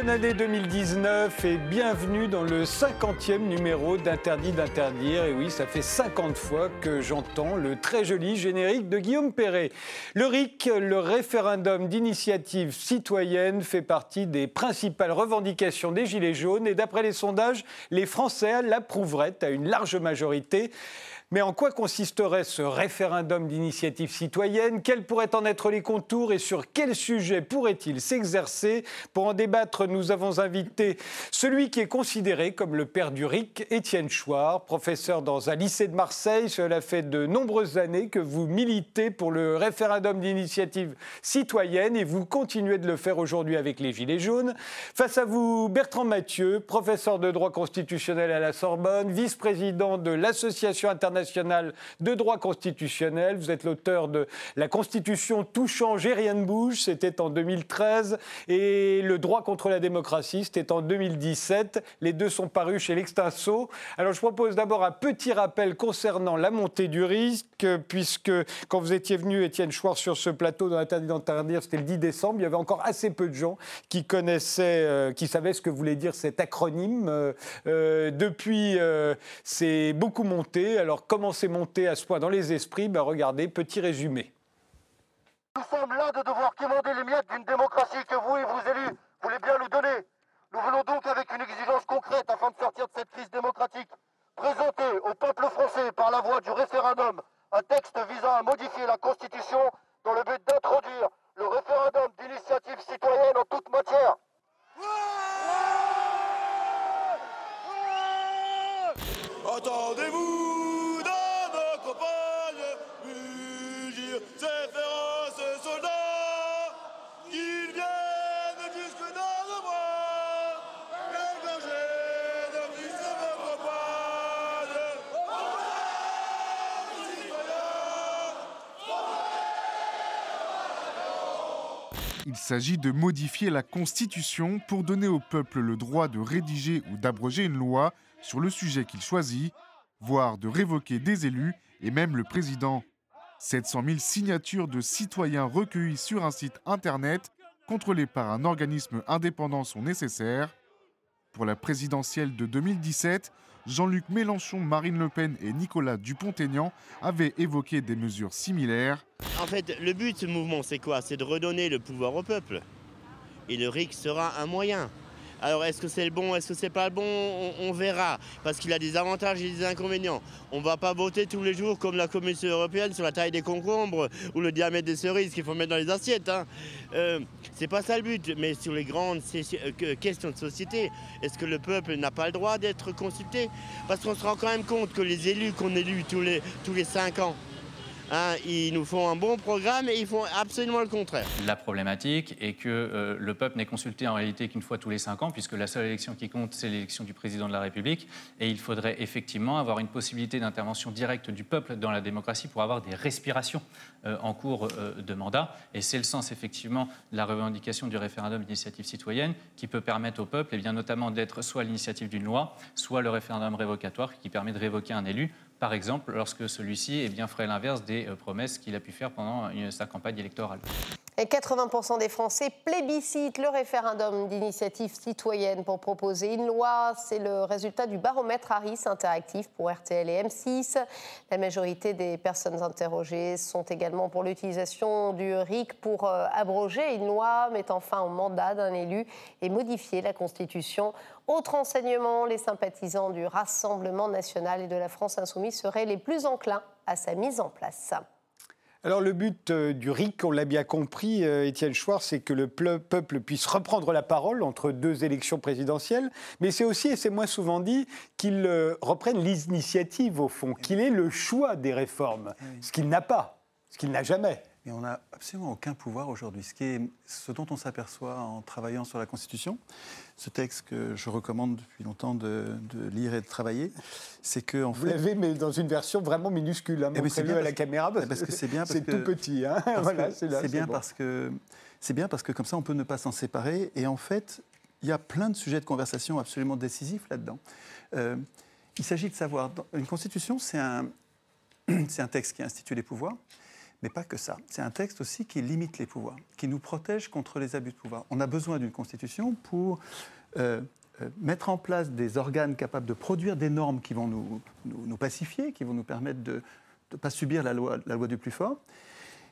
Bonne année 2019 et bienvenue dans le 50e numéro d'Interdit d'interdire. Et oui, ça fait 50 fois que j'entends le très joli générique de Guillaume Perret. Le RIC, le référendum d'initiative citoyenne, fait partie des principales revendications des Gilets jaunes et d'après les sondages, les Français l'approuveraient à une large majorité. Mais en quoi consisterait ce référendum d'initiative citoyenne? Quels pourraient en être les contours et sur quel sujet pourrait-il s'exercer? Pour en débattre, nous avons invité celui qui est considéré comme le père du RIC, Étienne Chouard, professeur dans un lycée de Marseille. Cela fait de nombreuses années que vous militez pour le référendum d'initiative citoyenne et vous continuez de le faire aujourd'hui avec les Gilets jaunes. Face à vous, Bertrand Mathieu, professeur de droit constitutionnel à la Sorbonne, vice-président de l'Association internationale de droit constitutionnel. Vous êtes l'auteur de La Constitution tout change et rien ne bouge, c'était en 2013, et Le droit contre la démocratie, c'était en 2017. Les deux sont parus chez l'Extinso. Alors je propose d'abord un petit rappel concernant la montée du risque, puisque quand vous étiez venu, Étienne Chouard, sur ce plateau dans l'interdit d'interdire, c'était le 10 décembre, il y avait encore assez peu de gens qui connaissaient, euh, qui savaient ce que voulait dire cet acronyme. Euh, euh, depuis, c'est beaucoup monté. Alors comment c'est monté à ce point dans les esprits ben Regardez, petit résumé. Nous sommes là de devoir quémander les miettes d'une démocratie que vous et vos élus voulez bien nous donner. Nous venons donc avec une exigence concrète afin de sortir de cette crise démocratique. Présenter au peuple français par la voie du référendum un texte visant à modifier la Constitution dans le but d'introduire le référendum d'initiative citoyenne en toute matière. Attendez-vous Il s'agit de modifier la Constitution pour donner au peuple le droit de rédiger ou d'abroger une loi sur le sujet qu'il choisit, voire de révoquer des élus et même le président. 700 000 signatures de citoyens recueillies sur un site internet contrôlé par un organisme indépendant sont nécessaires. Pour la présidentielle de 2017, Jean-Luc Mélenchon, Marine Le Pen et Nicolas Dupont-Aignan avaient évoqué des mesures similaires. En fait, le but de ce mouvement, c'est quoi? C'est de redonner le pouvoir au peuple. Et le RIC sera un moyen. Alors est-ce que c'est le bon, est-ce que c'est pas le bon on, verra. Parce qu'il a des avantages et des inconvénients. On ne va pas voter tous les jours comme la Commission européenne sur la taille des concombres ou le diamètre des cerises qu'il faut mettre dans les assiettes. Hein. Euh, c'est pas ça le but. Mais sur les grandes euh, questions de société, est-ce que le peuple n'a pas le droit d'être consulté? Parce qu'on se rend quand même compte que les élus qu'on élit tous les, tous les cinq ans, Hein, ils nous font un bon programme et ils font absolument le contraire. La problématique est que euh, le peuple n'est consulté en réalité qu'une fois tous les cinq ans, puisque la seule élection qui compte, c'est l'élection du président de la République. Et il faudrait effectivement avoir une possibilité d'intervention directe du peuple dans la démocratie pour avoir des respirations euh, en cours euh, de mandat. Et c'est le sens effectivement de la revendication du référendum d'initiative citoyenne qui peut permettre au peuple, et eh bien, notamment d'être soit l'initiative d'une loi, soit le référendum révocatoire qui permet de révoquer un élu par exemple, lorsque celui-ci eh bien, ferait l'inverse des euh, promesses qu'il a pu faire pendant sa campagne électorale. Et 80% des Français plébiscitent le référendum d'initiative citoyenne pour proposer une loi. C'est le résultat du baromètre Harris interactif pour RTL et M6. La majorité des personnes interrogées sont également pour l'utilisation du RIC pour euh, abroger une loi mettant fin au mandat d'un élu et modifier la Constitution. Autre enseignement, les sympathisants du Rassemblement national et de la France insoumise seraient les plus enclins à sa mise en place. Alors le but euh, du RIC, on l'a bien compris, euh, Étienne Chouard, c'est que le peuple puisse reprendre la parole entre deux élections présidentielles, mais c'est aussi, et c'est moins souvent dit, qu'il euh, reprenne l'initiative au fond, qu'il ait le choix des réformes, ce qu'il n'a pas, ce qu'il n'a jamais. Mais on n'a absolument aucun pouvoir aujourd'hui. Ce, ce dont on s'aperçoit en travaillant sur la Constitution, ce texte que je recommande depuis longtemps de, lire et de travailler, c'est que en Vous l'avez, mais dans une version vraiment minuscule. Hein, eh à la caméra parce, que c'est bien. C'est tout petit. Hein. voilà, c'est bien parce que c'est bien parce que comme ça on peut ne pas s'en séparer. Et en fait, il y a plein de sujets de conversation absolument décisifs là-dedans. Euh, il s'agit de savoir. Une constitution, c'est un, c'est un texte qui institue les pouvoirs Mais pas que ça. C'est un texte aussi qui limite les pouvoirs, qui nous protège contre les abus de pouvoir. On a besoin d'une constitution pour euh, euh, mettre en place des organes capables de produire des normes qui vont nous, nous, pacifier, qui vont nous permettre de ne pas subir la loi, la loi du plus fort.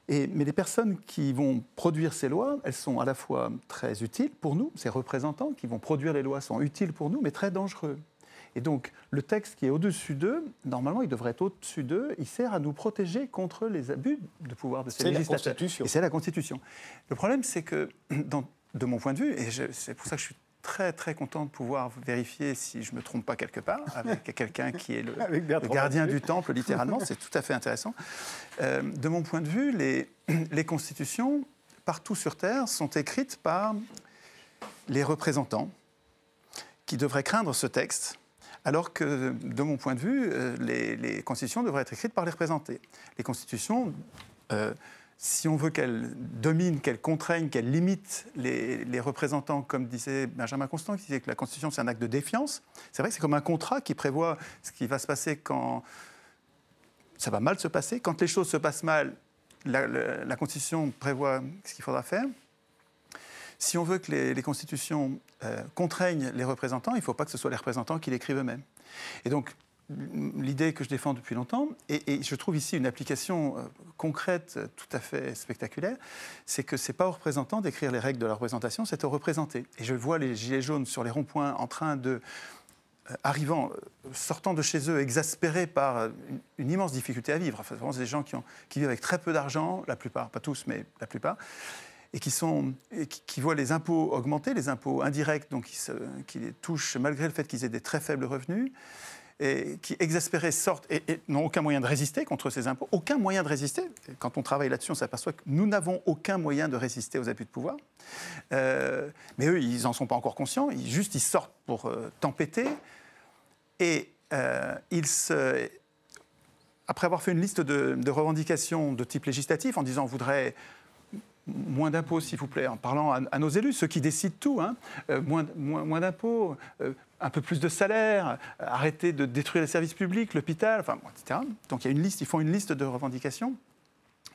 Et, mais les personnes qui vont produire ces lois, elles sont à la fois très utiles pour nous, ces représentants qui vont produire les lois sont utiles pour nous, mais très dangereux. Et donc, le texte qui est au-dessus d'eux, normalement, il devrait être au-dessus d'eux, il sert à nous protéger contre les abus de pouvoir de ces législateurs. C'est la Constitution. Et c'est la Constitution. Le problème, c'est que, de mon point de vue, et c'est pour ça que je suis très très content de pouvoir vérifier si je ne me trompe pas quelque part avec quelqu'un qui est le, gardien du temple, littéralement. C'est tout à fait intéressant. Euh, de mon point de vue, les, les constitutions, partout sur Terre, sont écrites par les représentants qui devraient craindre ce texte alors que, de mon point de vue, euh, les, constitutions devraient être écrites par les représentés. Les constitutions, euh, si on veut qu'elles dominent, qu'elles contraignent, qu'elles limitent les, représentants, comme disait Benjamin Constant, qui disait que la constitution, c'est un acte de défiance, c'est vrai que c'est comme un contrat qui prévoit ce qui va se passer quand ça va mal se passer. Quand les choses se passent mal, la constitution prévoit ce qu'il faudra faire. Si on veut que les, constitutions euh, contraignent les représentants, il ne faut pas que ce soit les représentants qui l'écrivent eux-mêmes. Et donc, l'idée que je défends depuis longtemps, et, je trouve ici une application euh, concrète tout à fait spectaculaire, c'est que ce n'est pas aux représentants d'écrire les règles de la représentation, c'est aux représentés. Et je vois les gilets jaunes sur les ronds-points en train de euh, arrivant, sortant de chez eux, exaspérés par une, immense difficulté à vivre. Enfin, c'est des gens qui, qui vivent avec très peu d'argent, la plupart, pas tous, mais la plupart, et qui, sont, qui, voient les impôts augmenter, les impôts indirects, donc qui, les touchent malgré le fait qu'ils aient des très faibles revenus, et qui, exaspérés, sortent et, n'ont aucun moyen de résister contre ces impôts, aucun moyen de résister. Quand on travaille là-dessus, on s'aperçoit que nous n'avons aucun moyen de résister aux abus de pouvoir. Euh, mais eux, ils n'en sont pas encore conscients, ils, juste ils sortent pour euh, tempêter, et euh, ils se après avoir fait une liste de, de, revendications de type législatif en disant on voudrait moins d'impôts, s'il vous plaît, en parlant à, nos élus, ceux qui décident tout, hein. euh, moins, moins, d'impôts, euh, un peu plus de salaire, euh, arrêter de détruire les services publics, l'hôpital, enfin, etc. Donc il y a une liste, ils font une liste de revendications.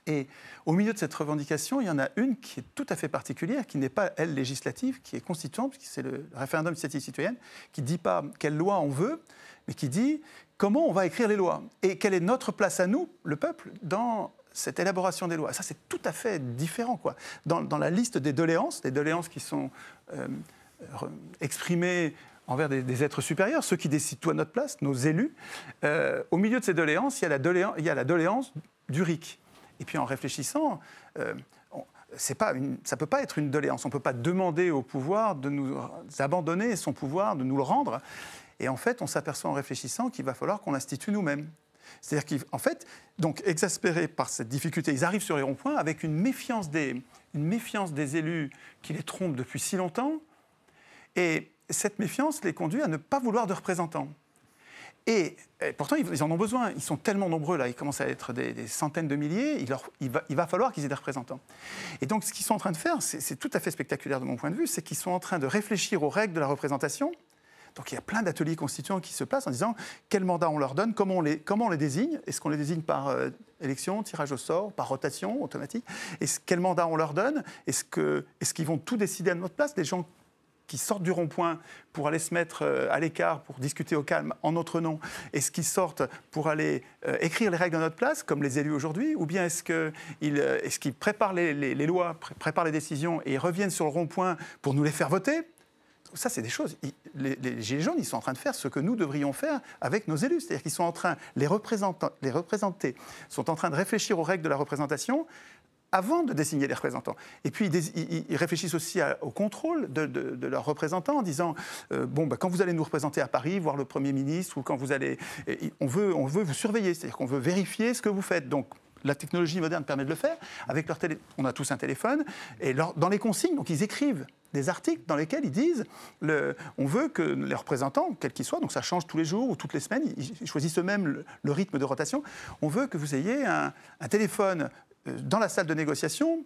Et au milieu de cette revendication, il y en a une qui est tout à fait particulière, qui n'est pas, elle, législative, qui est constituante, c'est le référendum d'initiative citoyenne, qui ne dit pas quelle loi on veut, mais qui dit comment on va écrire les lois et quelle est notre place à nous, le peuple, dans cette élaboration des lois. Ça, c'est tout à fait différent. Quoi. Dans, la liste des doléances, des doléances qui sont euh, exprimées envers des, êtres supérieurs, ceux qui décident tout à notre place, nos élus, euh, au milieu de ces doléances, il y a la, doléance, du RIC. Et puis en réfléchissant, euh, ça ne peut pas être une doléance. On ne peut pas demander au pouvoir de nous abandonner son pouvoir, de nous le rendre. Et en fait, on s'aperçoit en réfléchissant qu'il va falloir qu'on l'institue nous-mêmes. C'est-à-dire qu'en fait, donc exaspérés par cette difficulté, ils arrivent sur les ronds-points avec une méfiance, des, une méfiance des élus qui les trompent depuis si longtemps. Et cette méfiance les conduit à ne pas vouloir de représentants. Et, pourtant, ils, en ont besoin. Ils sont tellement nombreux, là, ils commencent à être des, centaines de milliers, il, il, va, il va, falloir qu'ils aient des représentants. Et donc, ce qu'ils sont en train de faire, c'est tout à fait spectaculaire de mon point de vue, c'est qu'ils sont en train de réfléchir aux règles de la représentation donc il y a plein d'ateliers constituants qui se passent en disant quel mandat on leur donne, comment on les, comment on les désigne, est-ce qu'on les désigne par euh, élection, tirage au sort, par rotation automatique, et quel mandat on leur donne, est-ce qu'ils est vont tout décider à notre place, des gens qui sortent du rond-point pour aller se mettre euh, à l'écart, pour discuter au calme en notre nom, est-ce qu'ils sortent pour aller euh, écrire les règles à notre place, comme les élus aujourd'hui, ou bien est-ce qu'ils est préparent les, les, lois, préparent les décisions et reviennent sur le rond-point pour nous les faire voter? Ça, c'est des choses. Les, Gilets jaunes, ils sont en train de faire ce que nous devrions faire avec nos élus. C'est-à-dire qu'ils sont en train, les, les représentés sont en train de réfléchir aux règles de la représentation avant de désigner les représentants. Et puis, ils, réfléchissent aussi au contrôle de, leurs représentants en disant euh, bon, bah, quand vous allez nous représenter à Paris, voir le Premier ministre, ou quand vous allez. On veut, on veut vous surveiller, c'est-à-dire qu'on veut vérifier ce que vous faites. Donc, la technologie moderne permet de le faire. Avec leur on a tous un téléphone. Et dans les consignes, donc ils écrivent des articles dans lesquels ils disent on veut que les représentants, quels qu'ils soient, donc ça change tous les jours ou toutes les semaines, ils choisissent eux-mêmes le, rythme de rotation, on veut que vous ayez un, téléphone euh, dans la salle de négociation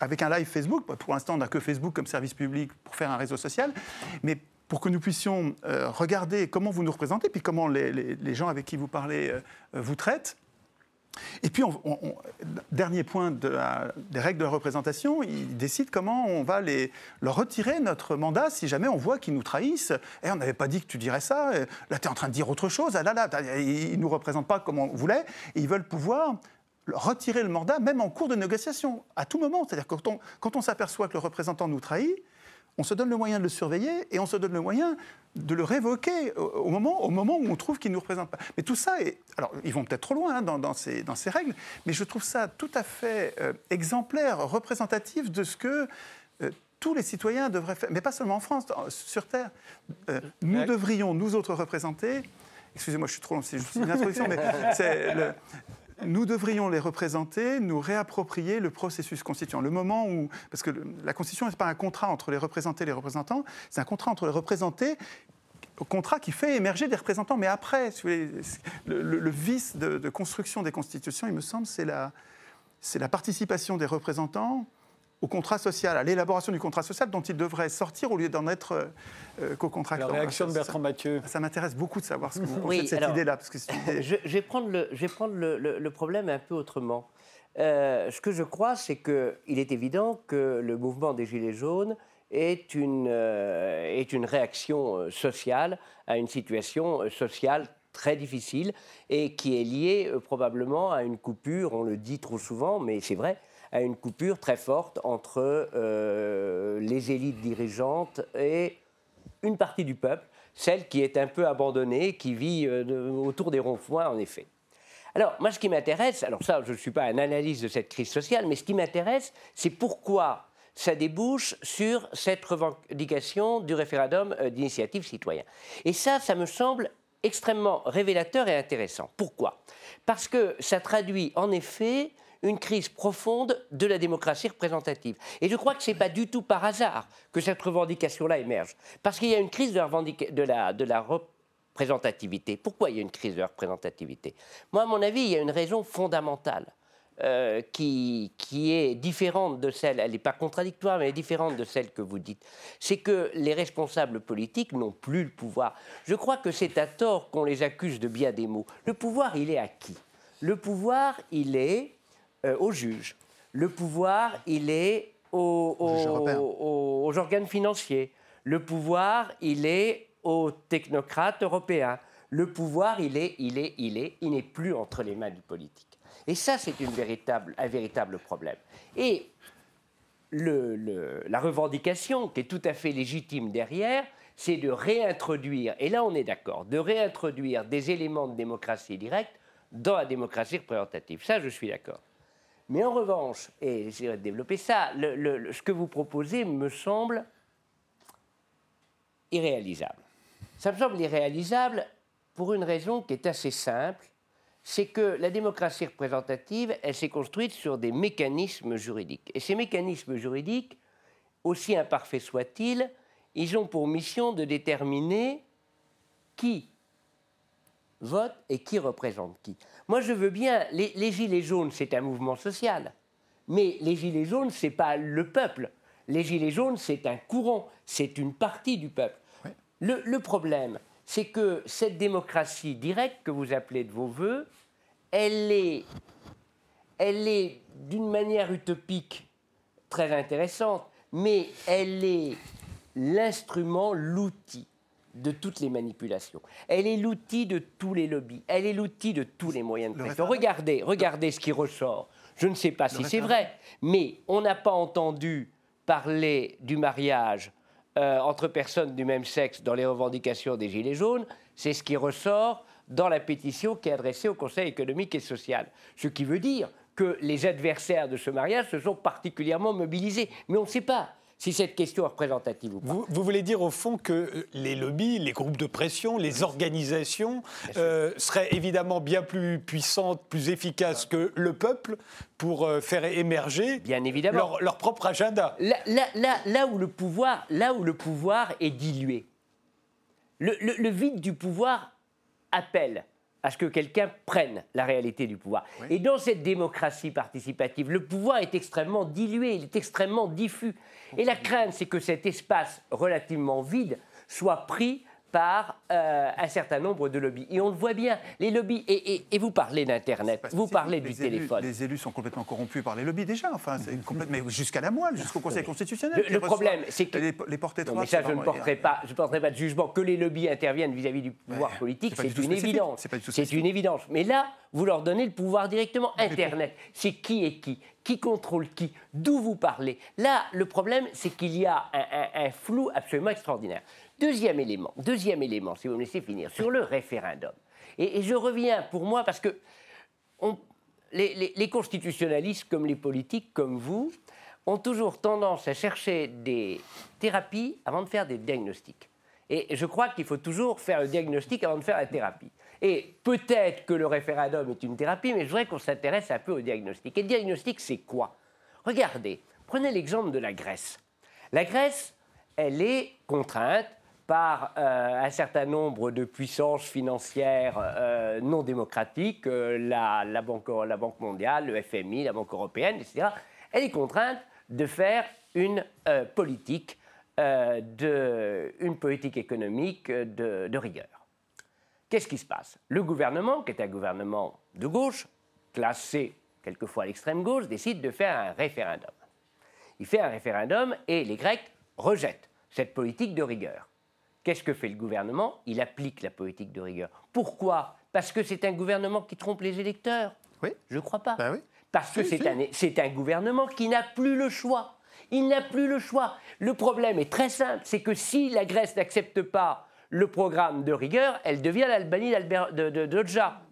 avec un live Facebook. Pour l'instant, on n'a que Facebook comme service public pour faire un réseau social, mais pour que nous puissions euh, regarder comment vous nous représentez, puis comment les, gens avec qui vous parlez euh, vous traitent, Et puis, dernier point de des règles de la représentation, ils décident comment on va les, leur retirer notre mandat si jamais on voit qu'ils nous trahissent. Eh, on n'avait pas dit que tu dirais ça. Là, tu es en train de dire autre chose. Ah là, là, ils ne nous représentent pas comme on voulait. ils veulent pouvoir retirer le mandat, même en cours de négociation, à tout moment. C'est-à-dire quand on s'aperçoit que le représentant nous trahit, on se donne le moyen de le surveiller et on se donne le moyen de le révoquer au moment, au moment où on trouve qu'il ne nous représente pas. Mais tout ça, est, alors ils vont peut-être trop loin hein, dans, ces, dans, ces, règles, mais je trouve ça tout à fait euh, exemplaire, représentatif de ce que euh, tous les citoyens devraient faire, mais pas seulement en France, sur Terre. Euh, nous devrions, nous autres représenter, excusez-moi, je suis trop long, c'est juste une introduction, mais c'est le, nous devrions les représenter, nous réapproprier le processus constituant. Le moment où. Parce que la Constitution n'est pas un contrat entre les représentés et les représentants, c'est un contrat entre les représentés contrat qui fait émerger des représentants. Mais après, le, vice de, construction des constitutions, il me semble, c'est la, la participation des représentants au contrat social, à l'élaboration du contrat social dont il devrait sortir au lieu d'en être euh, euh co-contractant. La réaction de Bertrand Mathieu. Ça, m'intéresse beaucoup de savoir ce que vous oui, cette idée-là. je, je, vais prendre, le, je vais prendre le, le, problème un peu autrement. Euh, ce que je crois, c'est qu'il est évident que le mouvement des Gilets jaunes est une, euh, est une réaction sociale à une situation sociale très difficile et qui est liée probablement à une coupure, on le dit trop souvent, mais c'est vrai, à une coupure très forte entre euh, les élites dirigeantes et une partie du peuple, celle qui est un peu abandonnée, qui vit euh, autour des ronds-points, en effet. Alors, moi, ce qui m'intéresse, alors ça, je ne suis pas un analyste de cette crise sociale, mais ce qui m'intéresse, c'est pourquoi ça débouche sur cette revendication du référendum euh, d'initiative citoyenne. Et ça, ça me semble extrêmement révélateur et intéressant. Pourquoi? Parce que ça traduit en effet une crise profonde de la démocratie représentative. Et je crois que ce n'est pas du tout par hasard que cette revendication-là émerge. Parce qu'il y a une crise de la, la, représentativité. Pourquoi il y a une crise de représentativité? Moi, à mon avis, il y a une raison fondamentale. Euh, qui, qui, est différente de celle, elle n'est pas contradictoire, mais elle est différente de celle que vous dites. C'est que les responsables politiques n'ont plus le pouvoir. Je crois que c'est à tort qu'on les accuse de bien des mots. Le pouvoir, il est à qui? Le pouvoir, il est euh, aux juges. Le pouvoir, il est aux, aux, organes financiers. Le pouvoir, il est aux technocrates européens. Le pouvoir, il est, il est, il est, il n'est plus entre les mains du politique. Et ça, c'est véritable, un véritable problème. Et le, la revendication, qui est tout à fait légitime derrière, c'est de réintroduire, et là on est d'accord, de réintroduire des éléments de démocratie directe dans la démocratie représentative. Ça, je suis d'accord. Mais en revanche, et j'essaierai développer ça, ce que vous proposez me semble irréalisable. Ça me semble irréalisable pour une raison qui est assez simple, c'est que la démocratie représentative, elle s'est construite sur des mécanismes juridiques. Et ces mécanismes juridiques, aussi imparfaits soient-ils, ils ont pour mission de déterminer qui vote et qui représente qui. Moi, je veux bien. Les, Gilets jaunes, c'est un mouvement social. Mais les Gilets jaunes, ce n'est pas le peuple. Les Gilets jaunes, c'est un courant. C'est une partie du peuple. Le, problème, c'est que cette démocratie directe que vous appelez de vos voeux, elle est, elle est d'une manière utopique très intéressante, mais elle est l'instrument, l'outil de toutes les manipulations. Elle est l'outil de tous les lobbies. Elle est l'outil de tous les moyens de pression. Regardez, regardez ce qui ressort. Je ne sais pas si c'est vrai, mais on n'a pas entendu parler du mariage euh, entre personnes du même sexe dans les revendications des Gilets jaunes. C'est ce qui ressort dans la pétition qui est adressée au Conseil économique et social. Ce qui veut dire que les adversaires de ce mariage se sont particulièrement mobilisés. Mais on ne sait pas si cette question est représentative ou pas. Vous, voulez dire au fond que euh, les lobbies, les groupes de pression, les organisations euh, seraient évidemment bien plus puissantes, plus efficaces que le peuple pour euh, faire émerger bien évidemment. Leur, propre agenda. Là, où le pouvoir, là où le pouvoir est dilué, le vide du pouvoir appelle à ce que quelqu'un prenne la réalité du pouvoir. Et dans cette démocratie participative, le pouvoir est extrêmement dilué, il est extrêmement diffus. Et la crainte, c'est que cet espace relativement vide soit pris par euh, un certain nombre de lobbies. Et on le voit bien, les lobbies, et, vous parlez d'Internet, vous parlez du téléphone. les élus sont complètement corrompus par les lobbies déjà, enfin, mais jusqu'à la moelle, jusqu'au Conseil constitutionnel. Le, problème, c'est que... Les, les porter mais ça, je ne porterai pas, je porterai pas de jugement. Que les lobbies interviennent vis-à-vis du pouvoir politique, c'est une évidence. C'est une évidence. Mais là, vous leur donnez le pouvoir directement. Internet, c'est qui est qui? Qui contrôle qui? D'où vous parlez? Là, le problème, c'est qu'il y a un flou absolument extraordinaire. Deuxième élément, deuxième élément, si vous me laissez finir, sur le référendum. Et, je reviens pour moi parce que les, constitutionnalistes, comme les politiques, comme vous, ont toujours tendance à chercher des thérapies avant de faire des diagnostics. Et je crois qu'il faut toujours faire le diagnostic avant de faire la thérapie. Et peut-être que le référendum est une thérapie, mais je voudrais qu'on s'intéresse un peu au diagnostic. Et le diagnostic, c'est quoi? Regardez, prenez l'exemple de la Grèce. La Grèce, elle est contrainte par euh, un certain nombre de puissances financières euh, non démocratiques, euh, la, banque, mondiale, le FMI, la Banque européenne, etc., elle est contrainte de faire une politique, de, une politique économique de, de rigueur. Qu'est-ce qui se passe? Le gouvernement, qui est un gouvernement de gauche, classé quelquefois à l'extrême gauche, décide de faire un référendum. Il fait un référendum et les Grecs rejettent cette politique de rigueur. Qu'est-ce que fait le gouvernement? Il applique la politique de rigueur. Pourquoi? Parce que c'est un gouvernement qui trompe les électeurs Oui. Je ne crois pas. Ben oui. Parce que c'est un, un gouvernement qui n'a plus le choix. Il n'a plus le choix. Le problème est très simple, c'est que si la Grèce n'accepte pas le programme de rigueur, elle devient l'Albanie de, de, de,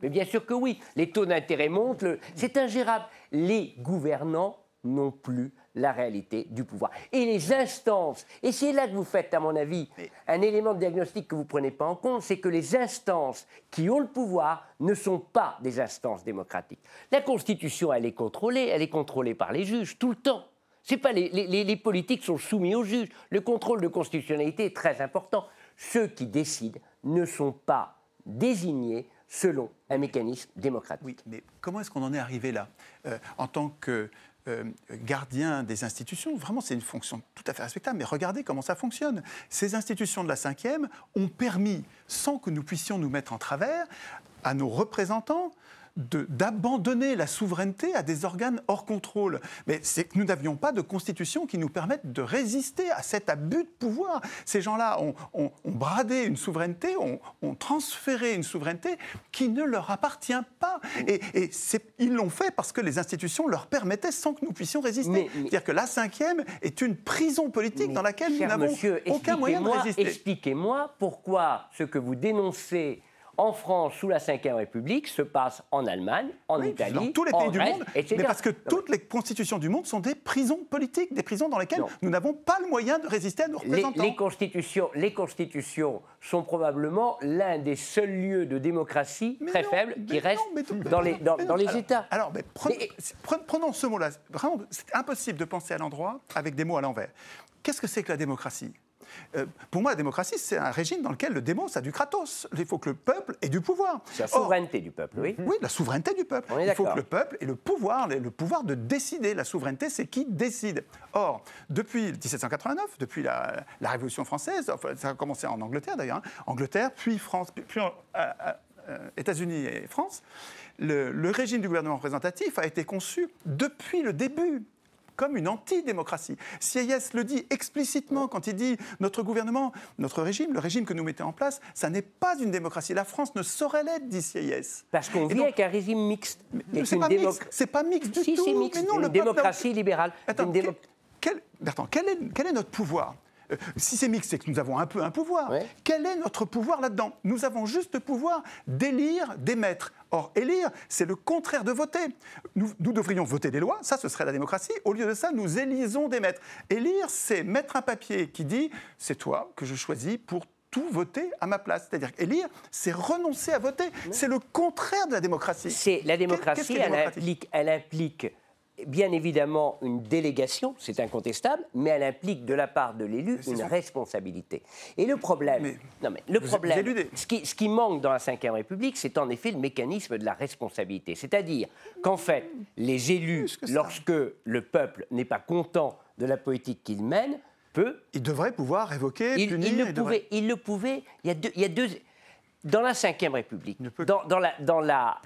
Mais bien sûr que oui, les taux d'intérêt montent, c'est ingérable. Les gouvernants n'ont plus la réalité du pouvoir. Et les instances, et c'est là que vous faites, à mon avis, un élément de diagnostic que vous ne prenez pas en compte, c'est que les instances qui ont le pouvoir ne sont pas des instances démocratiques. La Constitution, elle est contrôlée, elle est contrôlée par les juges tout le temps. C'est pas les, les, les politiques sont soumis aux juges. Le contrôle de constitutionnalité est très important. Ceux qui décident ne sont pas désignés selon un mécanisme démocratique. Oui, mais comment est-ce qu'on en est arrivé là? Euh, En tant que euh, gardien des institutions. Vraiment, c'est une fonction tout à fait respectable. Mais regardez comment ça fonctionne. Ces institutions de la cinquième ont permis, sans que nous puissions nous mettre en travers, à nos représentants d'abandonner la souveraineté à des organes hors contrôle. Mais c'est que nous n'avions pas de constitution qui nous permette de résister à cet abus de pouvoir. Ces gens-là ont, bradé une souveraineté, ont, transféré une souveraineté qui ne leur appartient pas. Et, ils l'ont fait parce que les institutions leur permettaient sans que nous puissions résister. C'est-à-dire que la cinquième est une prison politique dans laquelle nous n'avons aucun moyen de résister. Expliquez-moi pourquoi ce que vous dénoncez en France, sous la Ve République, se passe en Allemagne, en Italie, dans tous les pays du monde, mais parce que toutes les constitutions du monde sont des prisons politiques, des prisons dans lesquelles nous n'avons pas le moyen de résister à nos représentants. Les, constitutions, les constitutions sont probablement l'un des seuls lieux de démocratie très faibles qui restent dans les, dans, les États. Alors, prenons ce mot-là. Vraiment, c'est impossible de penser à l'endroit avec des mots à l'envers. Qu'est-ce que c'est que la démocratie? Euh, pour moi, la démocratie, c'est un régime dans lequel le démon, ça a du kratos. Il faut que le peuple ait du pouvoir. C'est la souveraineté du peuple, oui. Oui, la souveraineté du peuple. Il faut que le peuple ait le pouvoir, le pouvoir de décider. La souveraineté, c'est qui décide. Or, depuis 1789, depuis la, Révolution française, ça a commencé en Angleterre d'ailleurs, hein, Angleterre, puis France, puis, euh, euh, États-Unis et France, le, régime du gouvernement représentatif a été conçu depuis le début comme une antidémocratie. Sieyès le dit explicitement quand il dit notre gouvernement, notre régime, le régime que nous mettons en place, ça n'est pas une démocratie. La France ne saurait l'être, dit Sieyès. Parce qu'on vit avec un régime mixte. C'est pas, mixte. C'est pas mixte du tout. C'est mixte. une démocratie libérale. Attends, quel, quel, est, quel est notre pouvoir? Euh, si c'est mixte, c'est que nous avons un peu un pouvoir. Quel est notre pouvoir là-dedans? Nous avons juste le pouvoir d'élire, d'émettre. Or, élire, c'est le contraire de voter. Nous, devrions voter des lois, ça ce serait la démocratie. Au lieu de ça, nous élisons des maîtres. Élire, c'est mettre un papier qui dit c'est toi que je choisis pour tout voter à ma place. C'est-à-dire élire, c'est renoncer à voter. C'est le contraire de la démocratie. C'est la démocratie, elle, implique, elle implique bien évidemment une délégation, c'est incontestable, mais elle implique de la part de l'élu une responsabilité. Et le problème, non mais le problème, ce qui, ce qui, manque dans la Ve République, c'est en effet le mécanisme de la responsabilité. C'est-à-dire qu'en fait, les élus, lorsque le peuple n'est pas content de la politique qu'ils mènent, peut. Il devrait pouvoir révoquer, il, punir. Il le, pouvait, il le pouvait. Il y a deux. Il y a deux dans la Ve République, dans, dans, la, dans, la,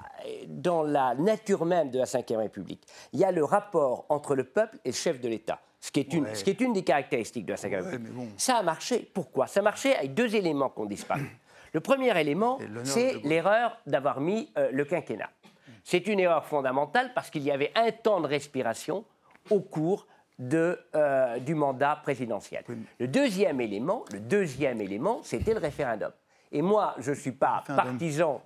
dans la nature même de la Ve République, il y a le rapport entre le peuple et le chef de l'État. Ce qui, est une, ce qui est une des caractéristiques de la Ve République. Bon. Ça a marché. Pourquoi? Ça a marché avec deux éléments qui ont disparu. Le premier élément, c'est l'erreur d'avoir mis euh, le quinquennat. C'est une erreur fondamentale parce qu'il y avait un temps de respiration au cours de, euh, du mandat présidentiel. Le deuxième élément, le deuxième élément, c'était le référendum. Et moi, je ne suis pas partisan.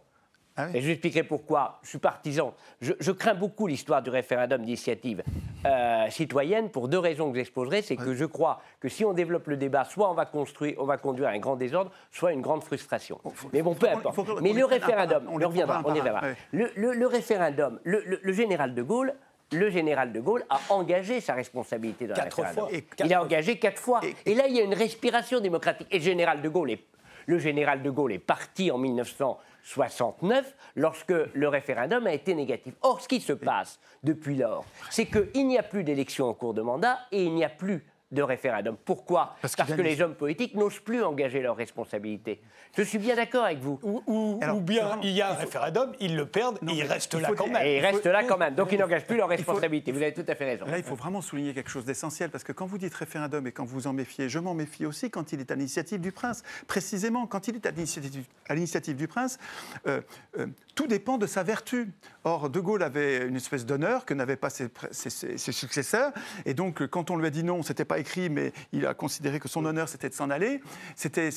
Ah Et je vous expliquerai pourquoi. Je suis partisan. Je, crains beaucoup l'histoire du référendum d'initiative euh, citoyenne pour deux raisons que j'exposerai. C'est que je crois que si on développe le débat, soit on va, construire, on va conduire un grand désordre, soit une grande frustration. Mais bon, peu importe. Mais le référendum, on, y reviendra, on y reviendra. Le, référendum, le, général de Gaulle le général de Gaulle a engagé sa responsabilité dans le référendum. il a engagé quatre fois. Et, et, là, il y a une respiration démocratique. Et le général de Gaulle est le général de Gaulle est parti en 1969 lorsque le référendum a été négatif. Or, ce qui se passe depuis lors, c'est qu'il n'y a plus d'élection en cours de mandat et il n'y a plus de référendum. Pourquoi Parce, que les hommes politiques n'osent plus engager leurs responsabilités. Je suis bien d'accord avec vous. Ou, bien il y a un référendum, ils le perdent et ils restent là quand même. Et ils restent là quand même. Donc ils n'engagent plus leurs responsabilités. Vous avez tout à fait raison. Là, il faut vraiment souligner quelque chose d'essentiel parce que quand vous dites référendum et quand vous en méfiez, je m'en méfie aussi quand il est à l'initiative du prince. Précisément, quand il est à l'initiative du prince, euh, euh, tout dépend de sa vertu. Or, De Gaulle avait une espèce d'honneur que n'avaient pas ses, ses, successeurs. Et donc, quand on lui a dit non, c'était pas écrit, mais il a considéré que son honneur, c'était de s'en aller. C'était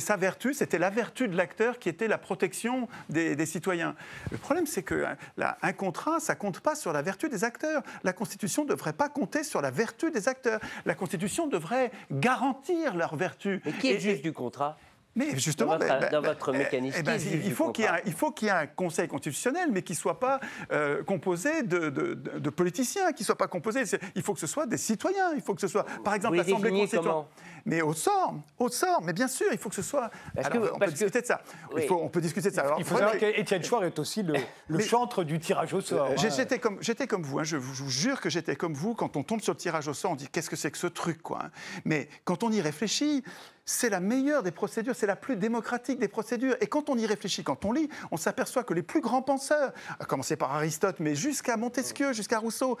sa vertu, c'était la vertu de l'acteur qui était la protection des, citoyens. Le problème, c'est qu'un un contrat, ça compte pas sur la vertu des acteurs. La Constitution ne devrait pas compter sur la vertu des acteurs. La Constitution devrait garantir leur vertu. Mais qui est juste du contrat? Mais justement, dans votre, mécanisme, il, faut qu'il y ait un Conseil constitutionnel, mais qui ne soit pas euh, composé de, de, politiciens, qui ne soit pas composé. Il faut que ce soit des citoyens. Il faut que ce soit, par exemple, l'Assemblée constitutionnelle. Mais au sort, au sort. Mais bien sûr, il faut que ce soit. on peut discuter de ça. Il faut, on peut discuter de ça. il faut savoir qu'Étienne Chouard est aussi le, chantre du tirage au sort. Hein. J'étais comme, comme vous. Hein. je vous jure que j'étais comme vous. Quand on tombe sur le tirage au sort, on dit qu'est-ce que c'est que ce truc, quoi. Hein. Mais quand on y réfléchit, c'est la meilleure des procédures, c'est la plus démocratique des procédures. Et quand on y réfléchit, quand on lit, on s'aperçoit que les plus grands penseurs, à commencer par Aristote, mais jusqu'à Montesquieu, jusqu'à Rousseau,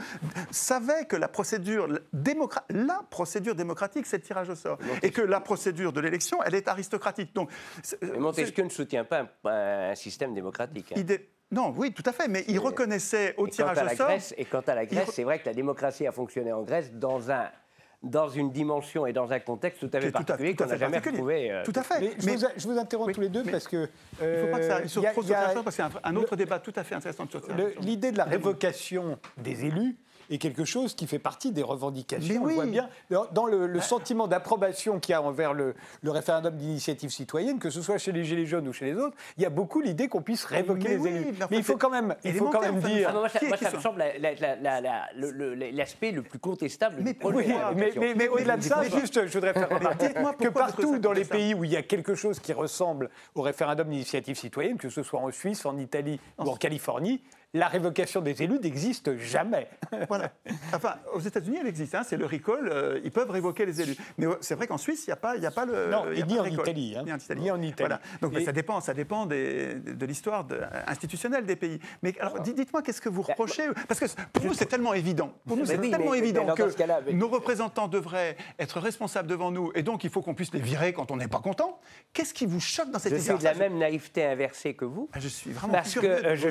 savaient que la procédure, la procédure démocratique, c'est le tirage au sort. Et que la procédure de l'élection, elle est aristocratique. Donc, mais Montesquieu ne soutient pas un, système démocratique. Hein. Non, oui, tout à fait, mais il reconnaissait au tirage au sort. et quant à la Grèce, c'est vrai que la démocratie a fonctionné en Grèce dans un dans une dimension et dans un contexte tout à fait particulier qu'on n'a jamais retrouvé. Euh, tout à fait. Mais, je, vous, interromps tous les deux parce que. il ne faut pas que ça sur trop sur parce qu'il y a un, autre débat tout à fait intéressant sur L'idée de la révocation des élus est quelque chose qui fait partie des revendications. On voit bien dans le, bah. sentiment d'approbation qu'il y a envers le, référendum d'initiative citoyenne, que ce soit chez les Gilets jaunes ou chez les autres, il y a beaucoup l'idée qu'on puisse révoquer les élus. Mais, il faut quand même, il faut quand même dire. Ah, moi, ça, me semble l'aspect le plus contestable. Mais, mais, au-delà de ça, juste, je voudrais faire remarquer que partout dans les pays où il y a quelque chose qui ressemble au référendum d'initiative citoyenne, que ce soit en Suisse, en Italie ou en Californie, la révocation des élus n'existe jamais. voilà. Enfin, aux États-Unis, elle existe. Hein, c'est le recall. Euh, ils peuvent révoquer les élus. Mais euh, c'est vrai qu'en Suisse, il n'y a, pas, a pas le. Non, y a ni, en Italie, hein. ni, en Italie. Ni en Italie. Voilà. Donc ça dépend, ça dépend des, de l'histoire institutionnelle des pays. Mais alors, dites-moi, qu'est-ce que vous bah, reprochez Parce que pour nous, c'est tellement évident. Pour nous, c'est tellement évident que nos représentants devraient être responsables devant nous, et donc il faut qu'on puisse les virer quand on n'est pas content. Qu'est-ce qui vous choque dans cette histoire Je suis de la même naïveté inversée que vous. Ah, je suis vraiment Parce que euh, je,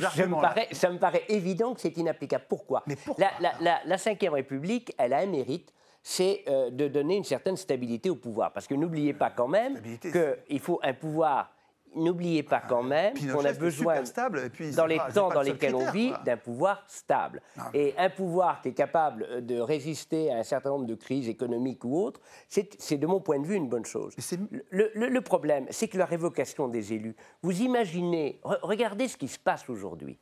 ça me paraît évident que c'est inapplicable. Pourquoi, Mais pourquoi? La, la, la, Ve République, elle a un mérite, c'est euh, de donner une certaine stabilité au pouvoir. Parce que n'oubliez pas quand même qu'il faut un pouvoir n'oubliez pas quand même qu'on a besoin, dans les temps dans lesquels on vit, d'un pouvoir stable. Et un pouvoir qui est capable de résister à un certain nombre de crises économiques ou autres, c'est de mon point de vue une bonne chose. Le, le, problème, c'est que la révocation des élus, vous imaginez, regardez ce qui se passe aujourd'hui.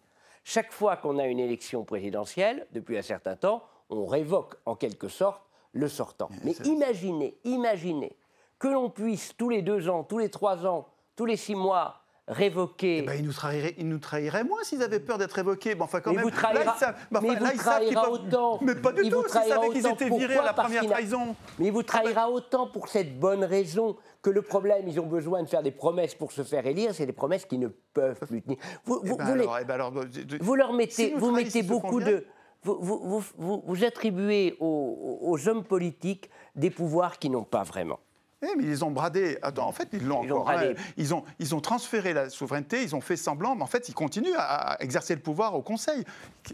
Chaque fois qu'on a une élection présidentielle, depuis un certain temps, on révoque en quelque sorte le sortant. Mais imaginez, imaginez que l'on puisse tous les deux ans, tous les trois ans, tous les six mois, révoquer. Eh ben, ils, nous trahiraient moins s'ils avaient peur d'être révoqués. Bon, enfin, quand Mais même. vous trahira- là, ils savent, bah, mais enfin, là, ils savent trahira qu'ils peuvent- autant. Mais pas du Il tout. S'ils savaient qu'ils étaient virés Pourquoi à la première trahison. Mais il vous trahira autant pour cette bonne raison que le problème, ils ont besoin de faire des promesses pour se faire élire, c'est des promesses qui ne peuvent plus tenir. Vous, Eh vous- ben vous les- alors, eh ben alors, vous leur mettez, si vous mettez beaucoup de. Vous, vous- vous- vous- vous attribuez aux, aux hommes politiques des pouvoirs qu'ils n'ont pas vraiment. Eh, mais ils ont bradé. Attends, en fait, ils l'ont Ils ont encore. hein. bradé. Ils, ont, ils ont transféré la souveraineté, ils ont fait semblant, mais en fait, ils continuent à, à exercer le pouvoir au Conseil.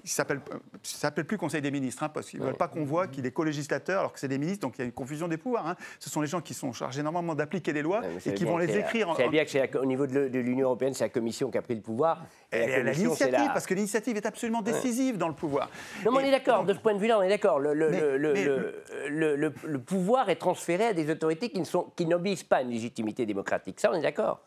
Il s'appelle, euh, s'appelle plus Conseil des ministres, hein, parce qu'ils ne veulent pas qu'on voit qu'il est co-législateur alors que c'est des ministres, donc il y a une confusion des pouvoirs. hein. Ce sont les gens qui sont chargés normalement d'appliquer les lois et qui vont les c'est écrire. en- Vous savez bien que c'est au niveau de, l'Union européenne, c'est la Commission qui a pris le pouvoir. et à la Commission, c'est l'initiative, la- parce que l'initiative est absolument décisive dans le pouvoir. Non, mais on Et est d'accord, donc, de ce point de vue-là, on est d'accord. Le, le- Mais- le- le- mais- le- le- le- le pouvoir est transféré à des autorités qui ne sont- qui n'obéissent pas à une légitimité démocratique. Ça, on est d'accord.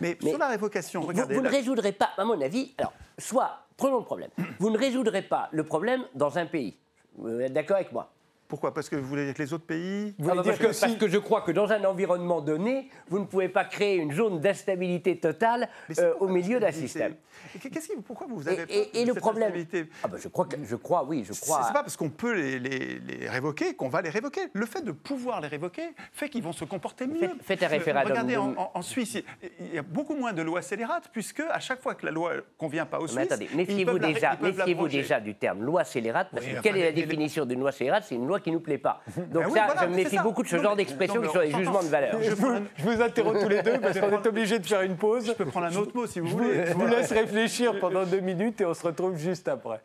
Mais, Mais sur la révocation, Vous, regardez. vous ne là- résoudrez pas, à mon avis, alors, soit, prenons le problème, vous ne résoudrez pas le problème dans un pays. Vous êtes d'accord avec moi Pourquoi? Parce que vous voulez que les autres pays. Vous voulez Ah dire parce, que que, parce si- que je crois que dans un environnement donné, vous ne pouvez pas créer une zone d'instabilité totale Mais euh, au milieu d'un système. Qu'est-ce qui, pourquoi vous Et, avez et- et de le cette problème. instabilité? Ah bah je crois, que, je crois, oui, je crois. c'est pas parce qu'on peut les, les- les révoquer qu'on va les révoquer. Le fait de pouvoir les révoquer fait qu'ils vont se comporter mieux. Faites- faites un référendum. Regardez, en, en- en Suisse, il- y a beaucoup moins de lois scélérates, puisque à chaque fois que la loi convient pas aux Mais Suisses, attendez, ils méfiez-vous la- déjà, du terme loi scélérate, parce Oui, que quelle est la les- définition d'une loi scélérate? C'est une loi qui ne nous plaît pas. Donc Ben oui, ça, voilà, je me méfie beaucoup de ce Non, genre non, qui sont des jugements de valeur. Je vous, je vous interromps tous les deux parce qu'on est obligé de faire une pause. Je peux prendre un autre mot si vous, voulez. je vous laisse réfléchir pendant deux minutes et on se retrouve juste après.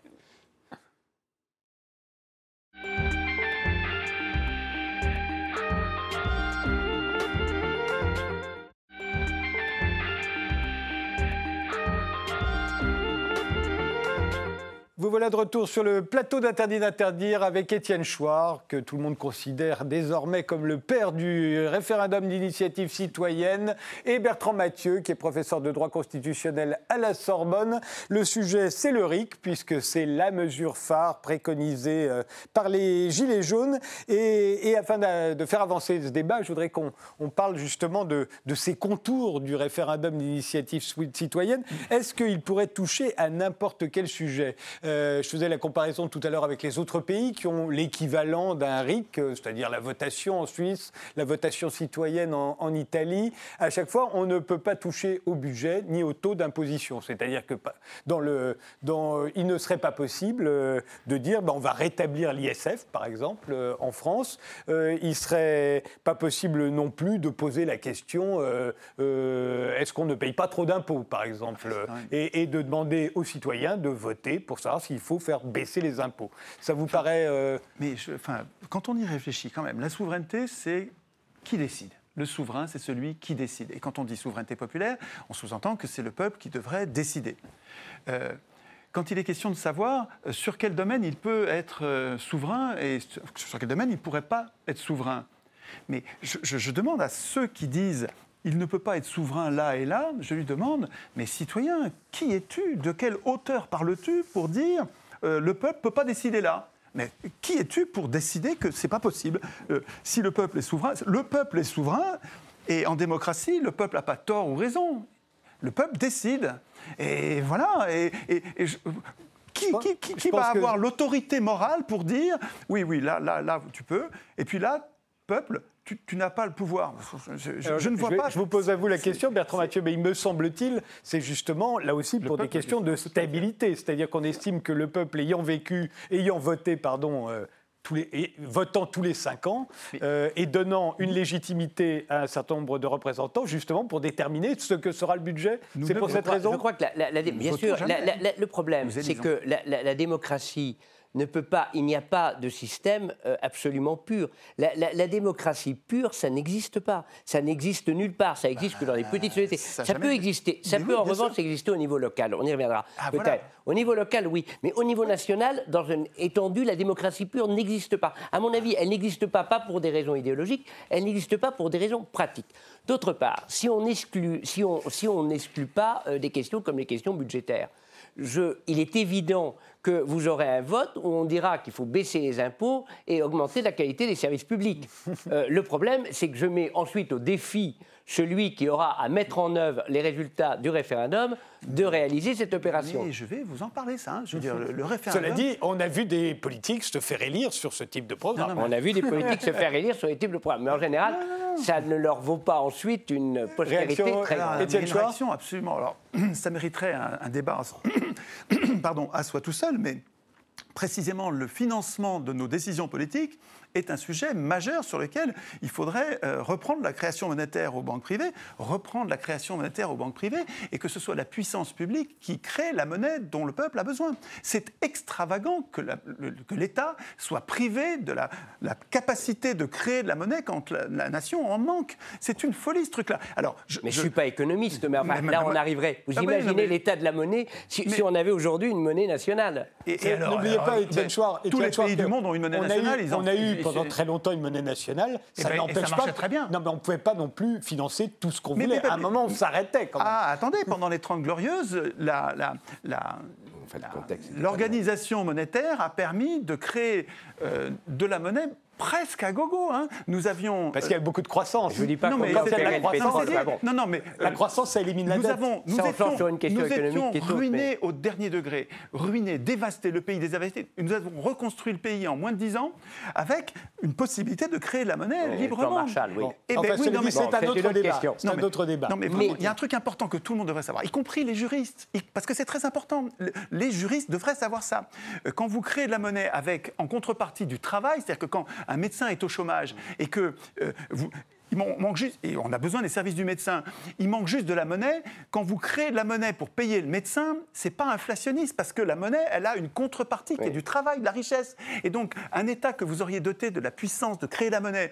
Vous voilà de retour sur le plateau d'Interdit d'interdire avec Étienne Chouard, que tout le monde considère désormais comme le père du référendum d'initiative citoyenne, et Bertrand Mathieu, qui est professeur de droit constitutionnel à la Sorbonne. Le sujet, c'est le RIC, puisque c'est la mesure phare préconisée euh, par les Gilets jaunes. Et, afin de, faire avancer ce débat, je voudrais qu'on on parle justement de, de ces contours du référendum d'initiative citoyenne. Est-ce qu'il pourrait toucher à n'importe quel sujet? Euh, Je faisais la comparaison tout à l'heure avec les autres pays qui ont l'équivalent d'un RIC, euh, c'est-à-dire la votation en Suisse, la votation citoyenne en, en Italie. À chaque fois, on ne peut pas toucher au budget ni au taux d'imposition. C'est-à-dire que dans le, dans, il ne serait pas possible euh, de dire ben, on va rétablir l'ISF, par exemple, euh, en France. Euh, il serait pas possible non plus de poser la question euh, euh, est-ce qu'on ne paye pas trop d'impôts, par exemple, et, et de demander aux citoyens de voter pour savoir s'il faut faire baisser les impôts. Ça vous paraît euh, Mais enfin, quand on y réfléchit quand même, la souveraineté, c'est qui décide le souverain, c'est celui qui décide. Et quand on dit souveraineté populaire, on sous-entend que c'est le peuple qui devrait décider. Euh, quand il est question de savoir euh, sur quel domaine il peut être souverain et sur quel domaine il ne pourrait pas être souverain. Mais je demande à ceux qui disent il ne peut pas être souverain là et là, je lui demande, mais citoyen, qui es-tu? De quelle hauteur parles-tu pour dire euh, le peuple ne peut pas décider là? Mais qui es-tu pour décider que c'est pas possible? Euh, Si le peuple est souverain, le peuple est souverain, et en démocratie, le peuple n'a pas tort ou raison. Le peuple décide. Et voilà. Et, et- et je- qui, va que- avoir l'autorité morale pour dire oui, oui, là, là, là, tu peux. Et puis là, peuple, tu, tu n'as pas le pouvoir. Je, je- Alors, je ne vois vais- pas. Je vous pose à vous la question, Bertrand Mathieu, mais il me semble-t-il, c'est justement là aussi pour des questions de stabilité. C'est-à-dire qu'on estime que le peuple ayant vécu, ayant voté, pardon, euh, tous les, et votant tous les cinq ans euh, et donnant une légitimité à un certain nombre de représentants, justement pour déterminer ce que sera le budget. C'est pour cette crois- raison. Je crois que la, la- la- bien sûr, jamais. la- la- la- le problème, c'est que la, la- la démocratie ne peut pas, il n'y a pas de système euh, absolument pur. La, la- la démocratie pure, ça n'existe pas. Ça n'existe nulle part. Ça existe que dans les petites sociétés. ça peut exister. Ça peut oui, en revanche sûr. exister au niveau local. On y reviendra Ah, peut-être. voilà. Au niveau local, oui. Mais au niveau national, dans une étendue, la démocratie pure n'existe pas. À mon avis, elle n'existe pas, pas pour des raisons idéologiques, elle n'existe pas pour des raisons pratiques. D'autre part, si on exclut, si on, si on n'exclut pas euh, des questions comme les questions budgétaires, il est évident que vous aurez un vote où on dira qu'il faut baisser les impôts et augmenter la qualité des services publics. Euh, le problème, c'est que je mets ensuite au défi celui qui aura à mettre en œuvre les résultats du référendum de réaliser cette opération. Mais je vais vous en parler, ça. Hein. Je veux dire, le, référendum. Cela dit, on a vu des politiques se faire élire sur ce type de programme. On a vu des politiques se faire élire sur ce type de programme. Mais en général, ça ne leur vaut pas ensuite une postérité très grande. Une réaction, absolument. Alors, ça mériterait un, un débat pardon, à soi tout seul, mais précisément le financement de nos décisions politiques est un sujet majeur sur lequel il faudrait euh, reprendre la création monétaire aux banques privées, reprendre la création monétaire aux banques privées, et que ce soit la puissance publique qui crée la monnaie dont le peuple a besoin. C'est extravagant que l'État soit privé de la, capacité de créer de la monnaie quand la, nation en manque. C'est une folie ce truc-là. Alors, je, mais je ne suis pas économiste, mais, là on arriverait. Vous imaginez l'état de la monnaie si, on avait aujourd'hui une monnaie nationale. Et, n'oubliez pas, Étienne Chouard, tous les pays du monde ont une monnaie nationale. ils ont, on a eu pendant très longtemps une monnaie nationale. Eh ça ben, n'empêche pas. très bien. Non, mais on ne pouvait pas non plus financer tout ce qu'on voulait. à un moment, on s'arrêtait quand même. Ah, attendez, pendant les Trente Glorieuses, la, la, la L'organisation monétaire a permis de créer euh, de la monnaie presque à gogo. Hein. Nous avions. Parce qu'il y a beaucoup de croissance. Je ne dis pas non, mais la croissance. Non, non, mais la croissance, ça élimine la nous dette. Avons, nous ça étions, sur une question nous économique étions ruinés au dernier degré, ruinés, dévastés, le pays désinvesti. Nous avons reconstruit le pays en moins de 10 ans avec une possibilité de créer la monnaie librement. Marshall, oui. Et enfin, oui, non, c'est un autre débat. C'est un autre débat. Non, mais, mais il y a un truc important que tout le monde devrait savoir, y compris les juristes, parce que c'est très important. Les juristes devraient savoir ça. Euh, quand vous créez de la monnaie avec en contrepartie du travail, c'est-à-dire que quand un médecin est au chômage et que euh, vous, il manque juste, et on a besoin des services du médecin, il manque juste de la monnaie. Quand vous créez de la monnaie pour payer le médecin, c'est pas inflationniste parce que la monnaie, elle a une contrepartie qui est du travail, de la richesse. Et donc, un État que vous auriez doté de la puissance de créer la monnaie